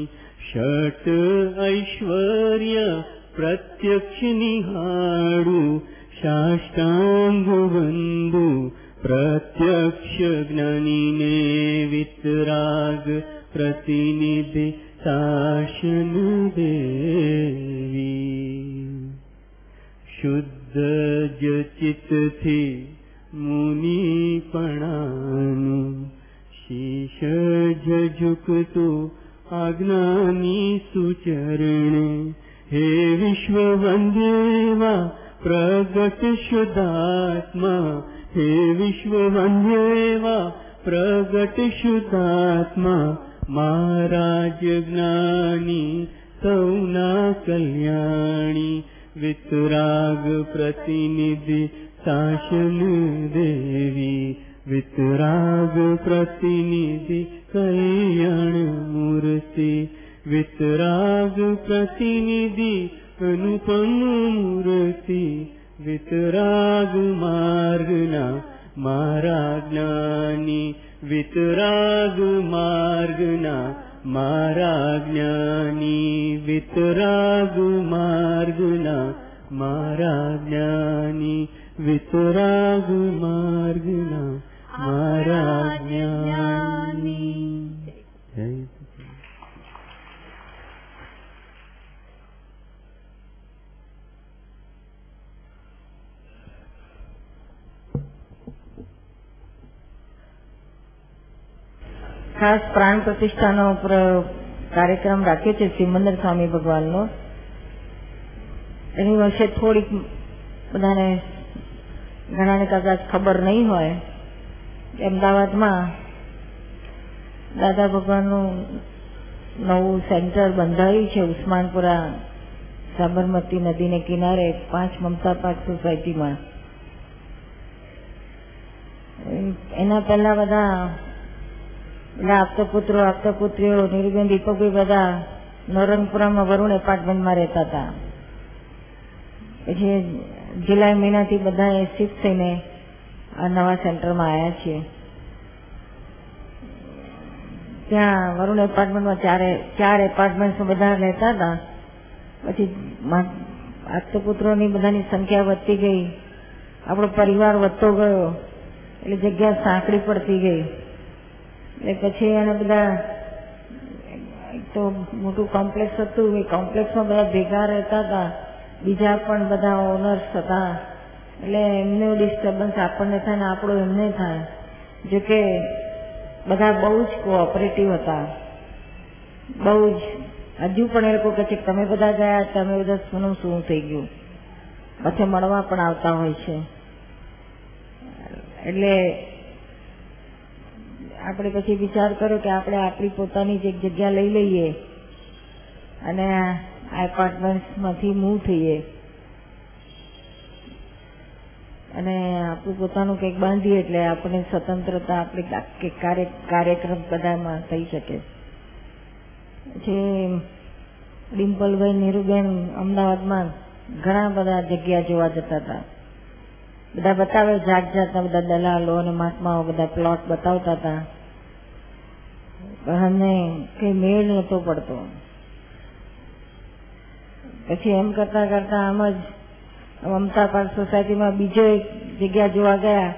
षट् ऐश्वर्य प्रत्यक्षिणि निडु साष्टाम्बुबन्धु प्रत्यक्ष ज्ञानिने वितराग प्रतिनिधि शासन देवी। शुद्ध चितनिपणानु शीष झुकतु अज्ञानि सुचरण। हे विश्ववन्देवा प्रगत शुद्धात्मा विश्वमन्ये वा प्रकटुतात्मा महाराज ज्ञानि सौना कल्याणी वितराग प्रतिनिधि शासन देवी वितराग प्रतिनिधि कल्याण मूर्ति वितराग प्रतिनिधि अनुपम मूर्ति वितरागुमर्ग माराज्ञानि ना माराज्ञानि वितरागु माराज्ञानि ज्ञानी माराज्ञानि गुमारग ખાસ પ્રાણ પ્રતિષ્ઠાનો કાર્યક્રમ રાખ્યો છે સિમંદર સ્વામી ભગવાનનો. એની વિશે થોડીક બધાને ઘણાને કદાચ ખબર નહીં હોય. અમદાવાદમાં દાદા ભગવાનનું નવું સેન્ટર બંધાયું છે ઉસ્માનપુરા સાબરમતી નદીને કિનારે પાંચ મમતા પાર્ક સોસાયટીમાં. એના પહેલા બધા બધા આપતો પુત્રો, આપતો પુત્રીઓ નીરુબેન દીપકભાઈ બધા નવરંગપુરામાં વરુણ એપાર્ટમેન્ટમાં રહેતા હતા. પછી જુલાઈ મહિનાથી બધા શિફ્ટ થઈને આ નવા સેન્ટરમાં આવ્યા છીએ. ત્યાં વરુણ એપાર્ટમેન્ટમાં ચારે, ચાર એપાર્ટમેન્ટ બધા રહેતા હતા? પછી આપતા પુત્રોની બધાની સંખ્યા વધતી ગઈ. આપણો પરિવાર વધતો ગયો. એટલે જગ્યા સાંકડી પડતી ગઈ. એટલે પછી એને બધા તો મોટું કોમ્પ્લેક્સ હતું, એ કોમ્પ્લેક્સમાં બધા ભેગા રહેતા હતા. બીજા પણ બધા ઓનર્સ હતા. એટલે એમનું ડિસ્ટર્બન્સ આપણને થાય ને આપણું એમને થાય. જોકે બધા બહુ જ કોઓપરેટિવ હતા. બહુ જ. હજુ પણ એ લોકો કહે છે તમે બધા ગયા, તમે બધા શું શું થઈ ગયું? પછી મળવા પણ આવતા હોય છે. એટલે આપણે પછી વિચાર કર્યો કે આપણે આપણી પોતાની જ એક જગ્યા લઈ લઈએ અને આ એપાર્ટમેન્ટમાંથી મૂવ થઈએ. અને આપણું પોતાનું કંઈક બાંધીએ એટલે આપણે સ્વતંત્રતા આપણે કાર્યક્રમ બધામાં થઈ શકે. પછી ડિમ્પલભાઈ નીરુબેન અમદાવાદમાં ઘણા બધા જગ્યા જોવા જતા હતા. બધા બતાવે જાત જાતના બધા દલાલો અને મહાત્માઓ બધા પ્લોટ બતાવતા હતા. પણ કઈ મેળ નતો પડતો. પછી એમ કરતા કરતા આમ જ મમતા પાર્ક સોસાયટીમાં બીજો એક જગ્યા જોવા ગયા.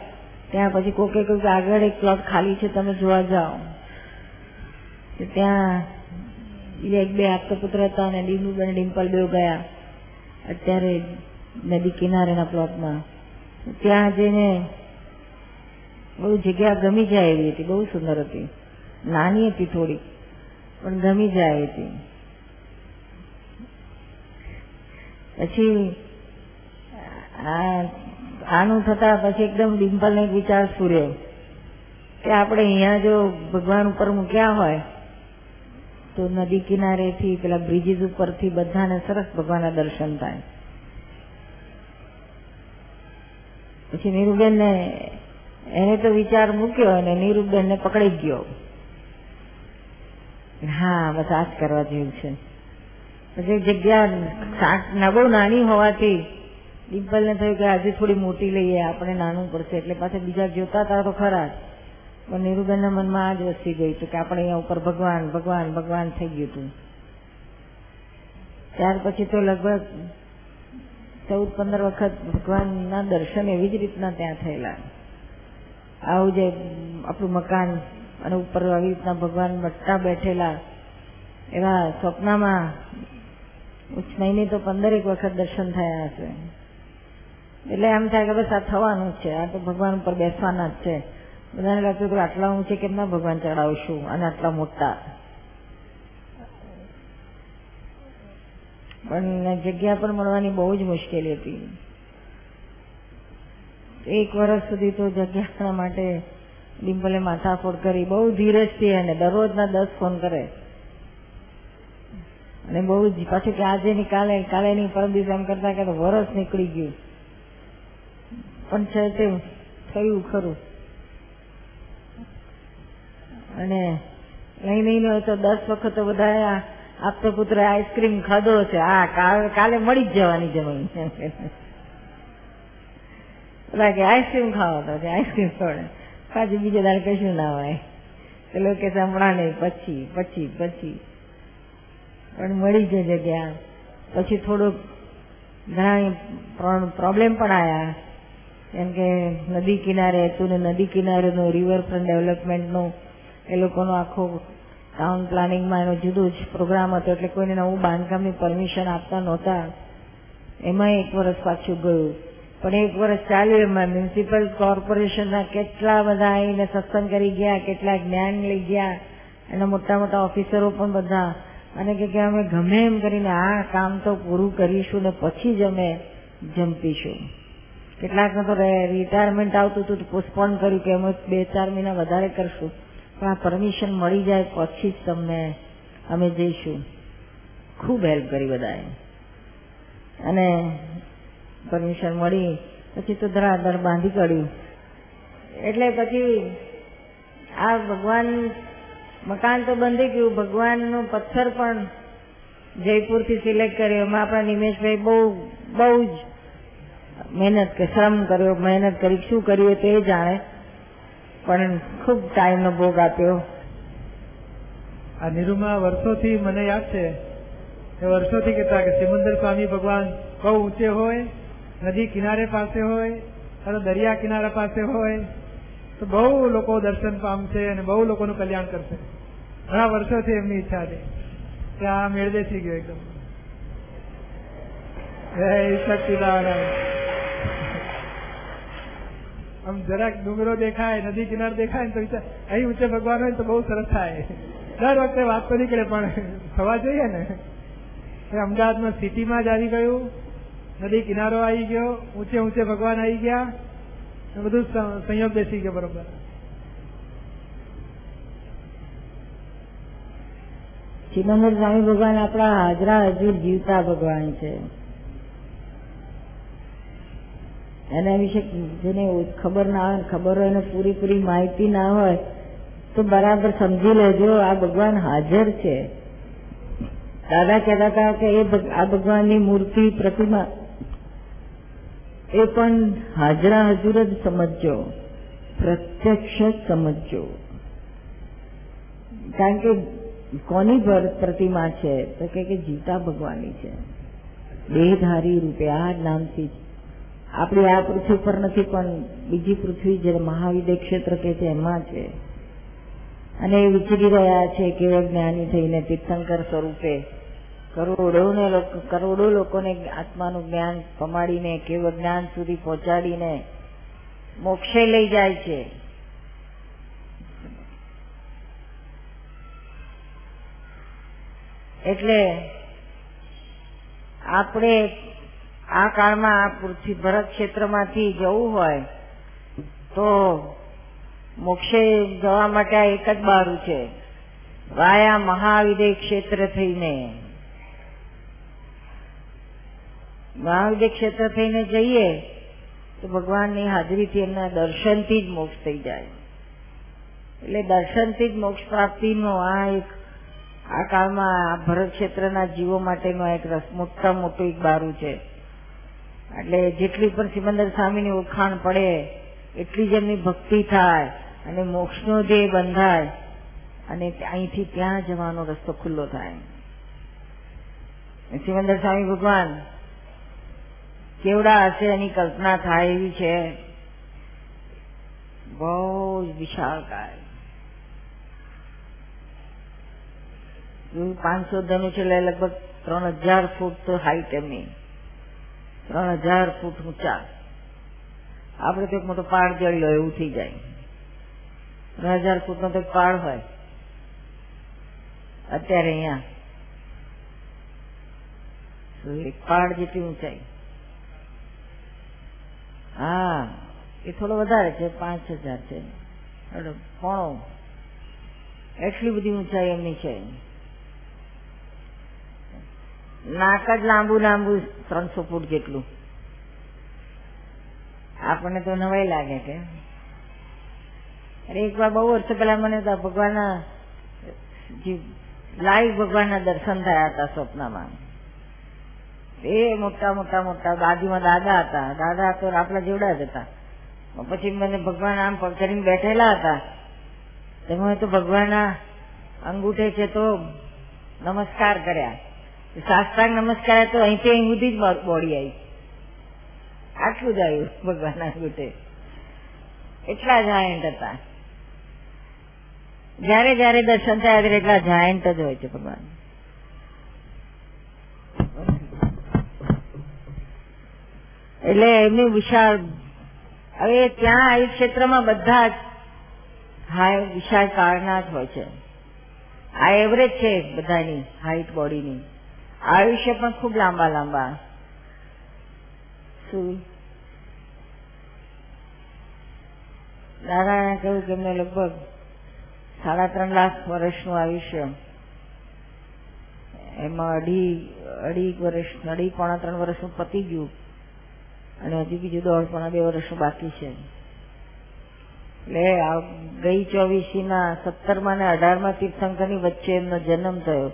ત્યાં પછી કોકે કે આગળ એક પ્લોટ ખાલી છે, તમે જોવા જાઓ. ત્યાં એક બે આપતા પુત્ર હતા અને ડીમ્બુ ડિમ્પલ બે ગયા. અત્યારે નદી કિનારેના પ્લોટમાં ત્યાં જઈને બહુ જગ્યા ગમી જાય એવી હતી, બહુ સુંદર હતી. નાની હતી થોડી, પણ ગમી જાય હતી પછી આનું થતા પછી એકદમ ડિમ્પલને એક વિચાર સ્ફુર્યો કે આપણે અહીંયા જો ભગવાન ઉપર મૂક્યા હોય, તો નદી કિનારેથી, પેલા બ્રિજીસ ઉપરથી બધાને સરસ ભગવાનના દર્શન થાય. પછી નીરુબેનને એને તો વિચાર મૂક્યો અને નીરુબેનને પકડી ગયો. હા, બસ આ જ કરવા જેવું છે. પછી જગ્યા બહુ નાની હોવાથી ડિમ્પલને થયું કે આજે થોડી મોટી લઈએ, આપણે નાનું પડશે. એટલે પાછા બીજા જોતા હતા તો ખરા પણ નીરુબેનના મનમાં આ જ વસી ગઈ કે આપણે અહીંયા ઉપર ભગવાન ભગવાન ભગવાન થઈ ગયું હતું. ત્યાર પછી તો લગભગ ચૌદ, પંદર વખત ભગવાનના દર્શન એવી જ રીતના ત્યાં થયેલા. આવું જે આપણું મકાન અને ઉપર આવી રીતના ભગવાન બટ્ટા બેઠેલા એવા સ્વપ્નમાં ઉચ્ચ નહીં તો પંદરેક વખત દર્શન થયા હશે. એટલે એમ થાય કે બસ આ થવાનું જ છે. આ તો ભગવાન ઉપર બેસવાના જ છે. બધાને લાગતું કે આટલા ઊંચે કેમના ભગવાન ચડાવશું અને આટલા મોટા. પણ જગ્યા પણ મળવાની બહુ જ મુશ્કેલી હતી. એક વર્ષ સુધી તો જગ્યા માટે ડિમ્પલે માથાફોડ કરી. બહુ અને દરરોજના દસ ફોન કરે. અને બહુ પાછું કે આજે ની કાલે કાલે ની પરમ દિવસે એમ કરતા કે વરસ નીકળી ગયું. પણ છે તે થયું ખરું. અને નહીં નહીં તો દસ વખત તો બધા આપતો પુત્ર આઈસ્ક્રીમ ખાધો છે. આ કાલે મળી જ જવાની જમીન બધા કે આઈસ્ક્રીમ ખાવા તો આઈસ્ક્રીમ ખવડે પાછી બીજે દાડે કશું ના હોય. પેલો કે હમણાં નહીં. પછી પછી પછી. પણ મળી જાય જગ્યા. પછી થોડુંક ઘણા પ્રોબ્લેમ પણ આવ્યા કેમ કે નદી કિનારે હતું ને નદી કિનારેનું રિવરફ્રન્ટ ડેવલપમેન્ટનું એ લોકોનો આખો ટાઉન પ્લાનિંગમાં એનો જુદો જ પ્રોગ્રામ હતો. એટલે કોઈને નવું બાંધકામની પરમિશન આપતા નહોતા. એમાં એક વર્ષ પાછું ગયું. પણ એક વર્ષ ચાલ્યું એમાં મ્યુનિસિપલ કોર્પોરેશનના કેટલા બધા આવીને સત્સંગ કરી ગયા, કેટલા જ્ઞાન લઈ ગયા એના મોટા મોટા ઓફિસરો પણ બધા. અને કે અમે ગમે એમ કરીને આ કામ તો પૂરું કરીશું ને પછી જ અમે જંપીશું. કેટલાકને તો રિટાયરમેન્ટ આવતું હતું પોસ્ટપોન કર્યું કે અમે બે ચાર મહિના વધારે કરશું. પણ આ પરમિશન મળી જાય પછી જ તમને અમે જઈશું. ખૂબ હેલ્પ કરી બધાએ. અને પરમિશન મળી, પછી તો ધરાધર બાંધી કાઢ્યું એટલે પછી આ ભગવાન, મકાન તો બંધી ગયું, ભગવાનનો પથ્થર પણ જયપુરથી સિલેક્ટ કર્યો. એમાં આપણા નિમેશભાઈ બહુ બહુ જ મહેનત કે શ્રમ કર્યો, મહેનત કરી, શું કર્યું તે જાણે. પણ ખૂબ ટાઈમનો ભોગ આપ્યો. આ નિરૂમા વર્ષોથી મને યાદ છે વર્ષોથી કહેતા કે સિમંદર સ્વામી ભગવાન બહુ ઊંચે હોય નદી કિનારે પાસે હોય અથવા દરિયા કિનારા પાસે હોય, તો બહુ લોકો દર્શન પામશે અને બહુ લોકોનું કલ્યાણ કરશે. ઘણા વર્ષોથી એમની ઈચ્છા છે કે આ મેળ ગયો એકદમ. જય સચિદાનંદ આમ જરાક ડુંગરો દેખાય, નદી કિનાર દેખાય ને તો અહીં ઊંચે ભગવાન હોય તો બહુ સરસ થાય. દર વખતે વાત તો નીકળે, પણ થવા જોઈએ ને. અમદાવાદમાં સિટીમાં જ આવી ગયું. નદી કિનારો આવી ગયો, ઊંચે ઊંચે ભગવાન આવી ગયા બધું સંયોગ બેસી ગયો બરોબર. ચિદમ્બર સ્વામી ભગવાન આપણા હાજરા હજુર જીવતા ભગવાન છે. એના વિશે જેને ખબર ના હોય ખબર હોય ને પૂરેપૂરી માહિતી ના હોય, તો બરાબર સમજી લેજો, આ ભગવાન હાજર છે. દાદા કહેતા હતા કે એ આ ભગવાનની મૂર્તિ પ્રતિમા એ પણ હાજરા હજુર જ સમજજો. પ્રત્યક્ષ જ કારણ કે કોની પ્રતિમા છે? તો કે કે ભગવાનની છે. દેહધારી રૂપે આ નામથી. આપણી આ પૃથ્વી પર નથી, પણ બીજી પૃથ્વી જે મહાવિદ્ય ક્ષેત્ર કે છે, એમાં છે. અને એ વિચરી રહ્યા છે કે જ્ઞાની થઈને તીર્થંકર સ્વરૂપે. કરોડોને કરોડો લોકોને આત્માનું જ્ઞાન પમાડીને કેવળ જ્ઞાન સુધી પહોંચાડીને મોક્ષે લઈ જાય છે. એટલે આપણે આ કાળમાં આ પૃથ્વી ભરત ક્ષેત્રમાંથી જવું હોય, તો મોક્ષે જવા માટે એક જ બારું છે. વાયા મહાવિદય ક્ષેત્ર થઈને. મહાવિદય ક્ષેત્ર થઈને જઈએ, તો ભગવાનની હાજરીથી એમના દર્શનથી જ મોક્ષ થઈ જાય. એટલે દર્શનથી જ મોક્ષ પ્રાપ્તિનો આ એક, આ કાળમાં આ ભરત ક્ષેત્રના જીવો માટેનો એક રસ, મોટા મોટું એક બારું છે. એટલે જેટલી પણ સિમંદર સ્વામીની ઓળખાણ પડે, એટલી જ એમની ભક્તિ થાય અને મોક્ષનો ધ્યેય બંધાય અને અહીંથી ત્યાં જવાનો રસ્તો ખુલ્લો થાય. સિમંદર સ્વામી ભગવાન કેવડા હશે એની કલ્પના થાય એવી છે? બહુ જ વિશાળકાય પાંચસો ધનુષ એટલે લગભગ ત્રણ હજાર ફૂટ તો હાઈટ એમની. ત્રણ હજાર ફૂટ ઊંચા. આપણે તો એક મોટો પાડ જડી લો, એવું થઈ જાય. ત્રણ હજાર ફૂટ નો તો પાડ હોય. અત્યારે અહીંયા. એક પાડ જેટલી ઊંચાઈ. હા, એ થોડો વધારે છે, પાંચ હજાર છે. એટલે પોણો. એટલી બધી ઊંચાઈ એમની છે. નાક જ લાંબુ લાંબુ ત્રણસો ફૂટ જેટલું. આપણને તો નવાઈ લાગે કે. અરે એક વાર બહુ વર્ષો પહેલા મને તો ભગવાનના લાઈવ ભગવાનના દર્શન થયા હતા સ્વપ્નમાં. એ મોટા મોટા મોટા દાદીમાં દાદા હતા. દાદા તો આપણા જેવડા જ હતા. પછી મને ભગવાન આમ પગ બેઠેલા હતા. તેમાં તો ભગવાનના અંગૂઠે છે તો નમસ્કાર કર્યા. સાષ્ટાંગ નમસ્કાર તો અહીંથી અહીં સુધી જ બોડી આવી. આટલું જ આવ્યું ભગવાનના અંગૂઠે. એટલા જાયન્ટ હતા. જયારે જયારે દર્શન થયા એટલા જાયન્ટ જ હોય છે ભગવાન. એટલે એમની વિશાળ, હવે ત્યાં આયુષ ક્ષેત્રમાં બધા જ હાઈ વિશાળ કાળના જ હોય છે. આ એવરેજ છે બધાની હાઈટ બોડીની આયુષ્ય પણ ખૂબ લાંબા લાંબા. શું? દાદાએ કહ્યું કે એમને લગભગ સાડા ત્રણ લાખ વર્ષનું આયુષ્ય. એમાં અઢી અઢી વર્ષ, અઢી પોણા ત્રણ વર્ષનું પતી ગયું. અને હજી બીજું દોઢ પોણા બે વર્ષનું બાકી છે. એટલે ગઈ ચોવીસી ના સત્તરમાં ને અઢારમાં તીર્થંકરની વચ્ચે એમનો જન્મ થયો.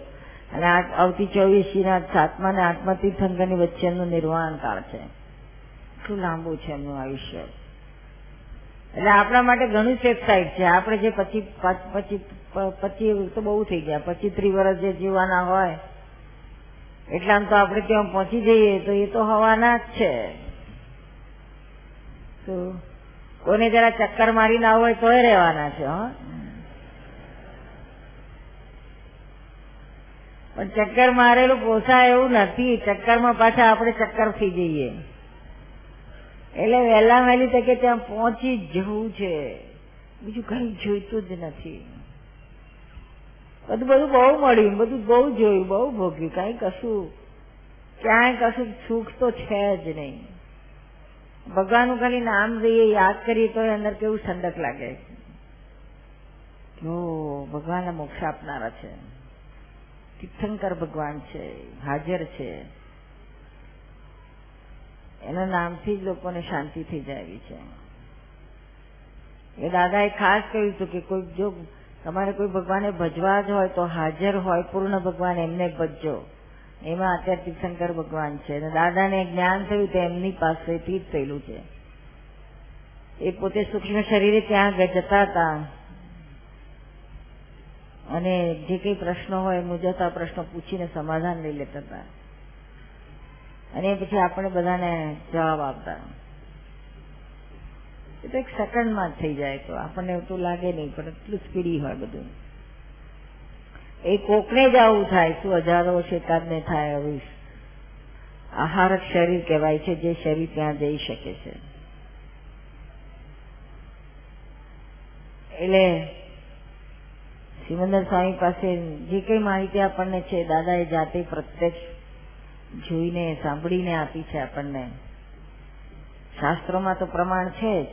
અને આવતી ચોવીસી ના સાતમા ને આઠમા તીર્થંકરની વચ્ચે એમનું નિર્વાણ કાળ છે. એટલું લાંબુ છે એમનું આયુષ્ય. એટલે આપણા માટે ઘણું સેફ સાઈડ છે. આપણે જે પછી પછી પછી તો બહુ થઈ ગયા. પચીસ ત્રી વર્ષ જે જીવવાના હોય એટલા તો આપણે ત્યાં પહોંચી જઈએ તો એ તો હવાના જ છે. તો કોને જરા ચક્કર મારી ના હોય તોય રહેવાના છે પણ ચક્કર મારેલું પોસાય એવું નથી. ચક્કરમાં પાછા આપણે ચક્કર થઈ જઈએ. એટલે વહેલા વહેલી તકે ત્યાં પહોંચી જવું છે. બીજું કઈ જોઈતું જ નથી. બધું બધું બહુ મળ્યું, બધું બહુ જોયું, બહુ ભોગ્યું. કઈ કશું, ક્યાંય કશું સુખ તો છે જ નહીં. ભગવાનનું ખાલી નામ લઈએ યાદ કરીએ તો અંદર કેવું ઠંડક લાગે જો ભગવાન મોક્ષ આપનારા છે, તીર્થંકર ભગવાન છે, હાજર છે, એના નામથી જ લોકોને શાંતિ થઈ જાય છે. એ દાદાએ ખાસ કહ્યું હતું કે કોઈ જો તમારે કોઈ ભગવાને ભજવા જ હોય તો હાજર હોય પૂર્ણ ભગવાન એમને ભજજો. એમાં અત્યારે તીર્થંકર ભગવાન છે અને દાદાને જ્ઞાન થયું તો એમની પાસેથી જ થયેલું છે. એ પોતે સૂક્ષ્મ શરીરે ત્યાં જતા હતા. અને જે કઈ પ્રશ્નો હોય મૂંઝવતા પ્રશ્નો પૂછીને સમાધાન લઈ લેતા હતા. અને પછી આપણે બધાને જવાબ આપતા. એ તો એક સેકન્ડમાં જ થઈ જાય તો આપણને એવું લાગે નહીં, પણ એટલું સ્પીડી હોય બધું. એ કોકને જ આવું થાય શું હજારો છે એકાદને થાય આવીશ આહારક શરીર કહેવાય છે, જે શરીર ત્યાં જઈ શકે છે. એટલે સિમંદર સ્વામી પાસે જે કઈ માહિતી આપણને છે, દાદાએ જાતે પ્રત્યક્ષ જોઈને, સાંભળીને આપી છે આપણને. શાસ્ત્રોમાં તો પ્રમાણ છે જ.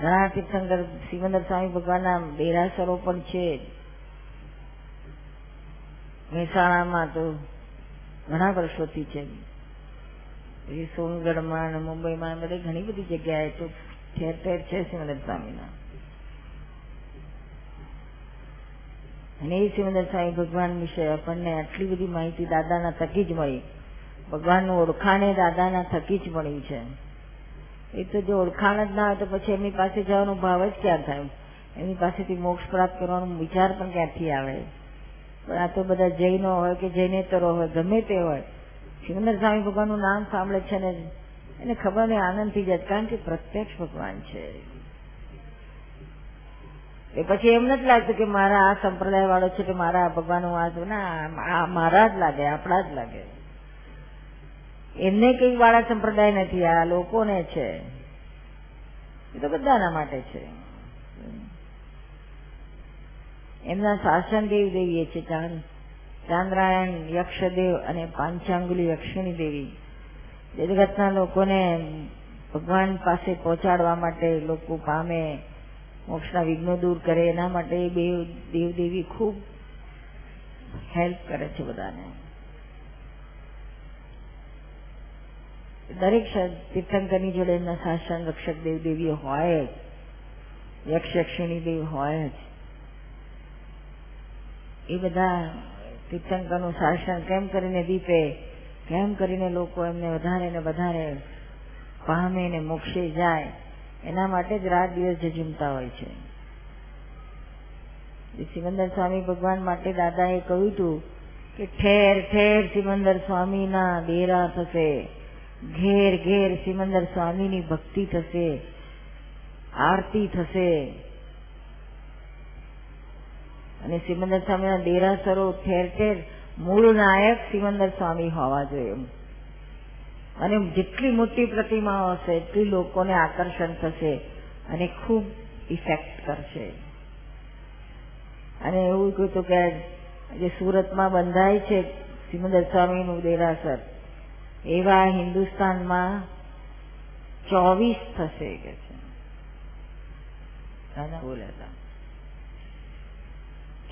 ઘણા તીર્થંકર, સિમંદર સ્વામી ભગવાનના દેરાસરો પણ છે મહેસાણામાં તો ઘણા વર્ષોથી છે. સોનગઢમાં અને મુંબઈમાં બધે ઘણી બધી જગ્યાએ તો ઠેર ઠેર છે સિમંદર સ્વામીના. અને એ સિમંદર સ્વામી ભગવાન વિશે આપણને આટલી બધી માહિતી દાદાના થકી જ મળી. ભગવાનનું ઓળખાણે દાદાના થકી જ મળ્યું છે. એ તો જો ઓળખાણ જ ના હોય તો પછી એમની પાસે જવાનો ભાવ જ ક્યાં થાય? એમની પાસેથી મોક્ષ પ્રાપ્ત કરવાનો વિચાર પણ ક્યાંથી આવે? પણ આ તો બધા જૈનો હોય કે જૈનેતરો હોય, ગમે તે હોય. સિંગનર સ્વામી ભગવાનનું નામ સાંભળે છે ને, એને ખબર નહીં, આનંદ થઈ જાય. કારણ કે પ્રત્યક્ષ ભગવાન છે. એ પછી એમ નથી લાગતું કે મારા આ સંપ્રદાય વાળો છે કે મારા ભગવાન આ ના મારા જ લાગે, આપણા જ લાગે. એમને કઈ વાળા સંપ્રદાય નથી, આ લોકોને છે. એ તો બધાના માટે છે. એમના સાસનદેવ દેવી છે, ચાંદ. ચાંદ્રાયણ યક્ષદેવ અને પાંચાંગુલી યક્ષિણી દેવી. જગતના લોકોને ભગવાન પાસે પહોંચાડવા માટે લોકો પામે, મોક્ષના વિઘ્નો દૂર કરે, એના માટે બે દેવદેવી ખૂબ હેલ્પ કરે છે બધાને. દરેક તીર્થંકરની જોડે એમના શાસન રક્ષક દેવ દેવીઓ હોય યક્ષ યક્ષિણી દેવ હોય જ. એ બધા તીર્થંકરનું શાસન કેમ કરીને દીપે? કેમ કરીને લોકો એમને વધારે ને વધારે પામે ને મોક્ષે જાય? એના માટે જ રાત દિવસ ઝઝુમતા હોય છે. સિમંદર સ્વામી ભગવાન માટે દાદાએ કહ્યું હતું કે ઠેર ઠેર સિમંદર સ્વામીના ડેરા થશે. ઘેર ઘેર સિમંદર સ્વામીની ભક્તિ થશે. આરતી થશે. અને સિમંદર સ્વામીના દેરાસરો ઠેર ઠેર મૂળ નાયક સિમંદર સ્વામી હોવા જોઈએ. અને જેટલી મોટી પ્રતિમાઓ હશે, એટલી લોકોને આકર્ષણ થશે અને ખૂબ ઇફેક્ટ કરશે. અને એવું કહ્યું કે જે સુરતમાં બંધાય છે સિમંદર સ્વામીનું દેરાસર, એવા હિન્દુસ્તાનમાં ચોવીસ થશે કે છે. બોલ્યા હતા.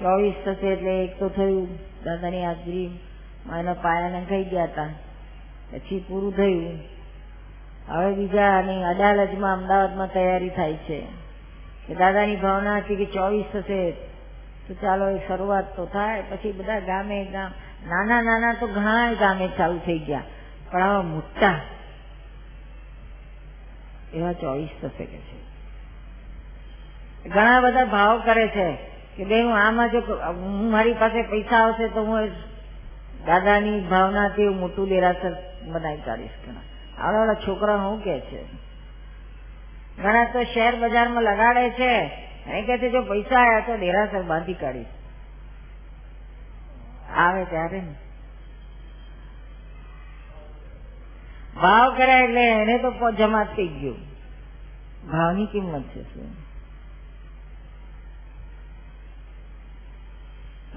ચોવીસ થશે એટલે એક તો થયું. દાદાની હાજરી એના પાયાને ખાઈ ગયા હતા. પછી પૂરું થયું. હવે બીજાની અદાલતમાં અમદાવાદમાં તૈયારી થાય છે. કે દાદાની ભાવના હતી કે ચોવીસ થશે. તો ચાલો એ શરૂઆત તો થાય. પછી બધા ગામે ગામ નાના નાના તો ઘણા ગામે ચાલુ થઈ ગયા. પણ આવા મોટા એવા ચોવીસ થશે કે છે. ઘણા બધા ભાવ કરે છે. કે બેન, હું આમાં જો હું મારી પાસે પૈસા આવશે તો હું દાદાની ભાવનાથી હું મોટું દેરાસર બનાવી કાઢીશ ઘણા. આવડા છોકરા હું કે છે? ઘણા તો શેર બજારમાં લગાડે છે. એ કે છે, જો પૈસા આવ્યા તો દેરાસર બાંધી કાઢીશ. આવે ત્યારે ને. ભાવ કર્યા એટલે એને તો જમા થઈ ગયું. ભાવની કિંમત છે શું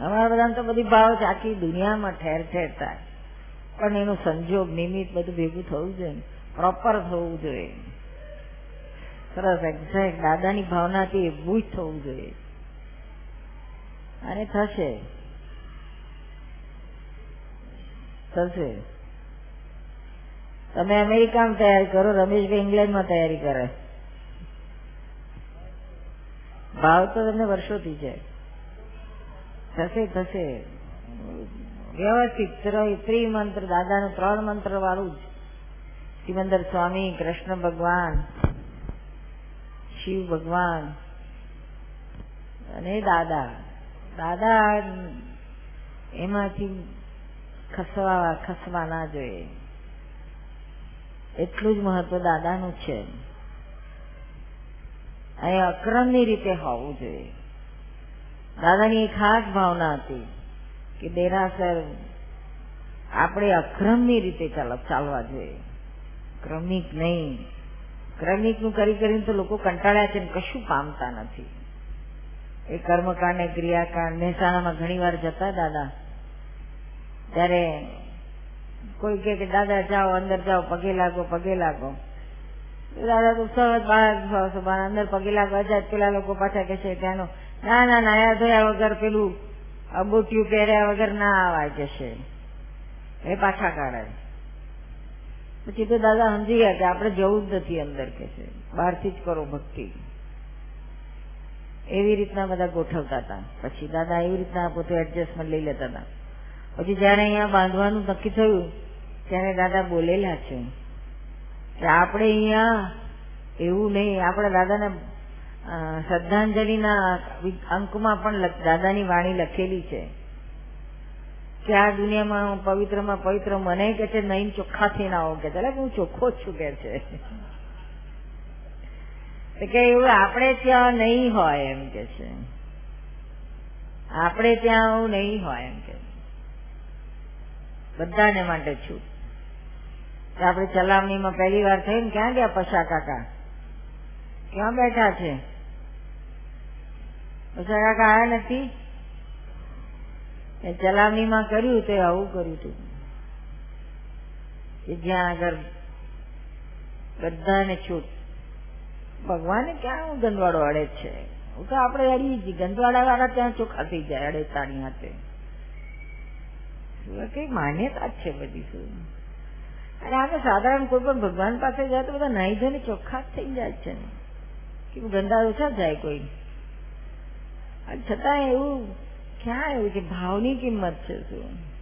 અમારા બધાને તો બધી ભાવ છે. આખી દુનિયામાં ઠેર ઠેર થાય. પણ એનું સંજોગ, નિમિત્ત બધું ભેગું થવું જોઈએ પ્રોપર થવું જોઈએ. સરસ એક્ઝેક્ટ દાદાની ભાવનાથી એવું જ થવું જોઈએ. અને થશે. થશે. તમે અમેરિકામાં તૈયારી કરો, રમેશભાઈ ઇંગ્લેન્ડમાં તૈયારી કરે. ભાવ તો તમને વર્ષોથી છે. થશે થશે. વ્યવસ્થિત ત્રિમંત્ર દાદાનું ત્રણ મંત્ર વાળું જ. સિમંદર સ્વામી, કૃષ્ણ ભગવાન, શિવ ભગવાન અને દાદા. દાદા એમાંથી ખસવા ખસવા ના જોઈએ. એટલું જ મહત્વ દાદાનું છે. અહીં અક્રમની રીતે હોવું જોઈએ. દાદાની એક ખાસ ભાવના હતી કે દેરાસર આપણે અક્રમની રીતે ચાલવા જોઈએ. ક્રમિક નહીં. ક્રમિકનું કરી કરીને તો લોકો કંટાળ્યા છે કશું પામતા નથી. એ કર્મકાંડ ને ક્રિયાકાંડ, મહેસાણામાં ઘણી વાર જતા દાદા. ત્યારે કોઈ કે, દાદા, જાઓ, અંદર જાઓ, પગે લાગો પગે લાગો. દાદા તો સહજ બહાર અંદર પગે લાગો. અજાત પેલા લોકો પાછા કે છે ત્યાંનો ના નાયા ધોયા વગર પેલું અબોટિયું પહેર્યા વગર ના આવાય જશે. એ પાછા કાઢે. પછી તો દાદા સમજી ગયા કે આપણે જવું જ નથી અંદર કે છે. બહારથી જ કરો ભક્તિ. એવી રીતના બધા ગોઠવતા હતા. પછી દાદા એવી રીતના પોતે એડજસ્ટમેન્ટ લઈ લેતા હતા. પછી જયારે અહીંયા બાંધવાનું નક્કી થયું, ત્યારે દાદા બોલેલા છે કે આપણે અહીંયા એવું નહીં, આપણા દાદાને શ્રદ્ધાંજલિના અંકમાં પણ દાદાની વાણી લખેલી છે કે આ દુનિયામાં પવિત્રમાં પવિત્ર મને કે છે, નહીં ચોખ્ખા થઈને આવો કે હું ચોખ્ખો છું કે છે. કે એવું આપણે ત્યાં નહીં હોય એમ કે છે. આપણે ત્યાં આવું નહીં હોય એમ કે બધાને માટે છું. આપણે ચલાવણીમાં પહેલી વાર થઈને ક્યાં ગયા પશા કાકા? ક્યાં બેઠા છે? પશા કાકા નથી. એ ચલાવણીમાં કર્યું તે આવું કર્યું હતું. કે જ્યાં આગળ બધાને છૂટ. ભગવાને ક્યાં ગંદવાડો અડે છે? હું તો આપણે અડી છીએ ગંદવાડા વાળા ત્યાં ચોખ્ખા થઈ જાય અડે તાણી હાથે. કઈ માન્યતા જ છે બધી શું? અને આપણે સાધારણ કોઈ પણ ભગવાન પાસે જાય તો બધા નાહી ધોઈને ચોખ્ખા જ થઈ જાય છે કે ગંદા ઓછા જાય કોઈ. છતાં એવું ક્યાં એવું છે? ભાવની કિંમત છે શું?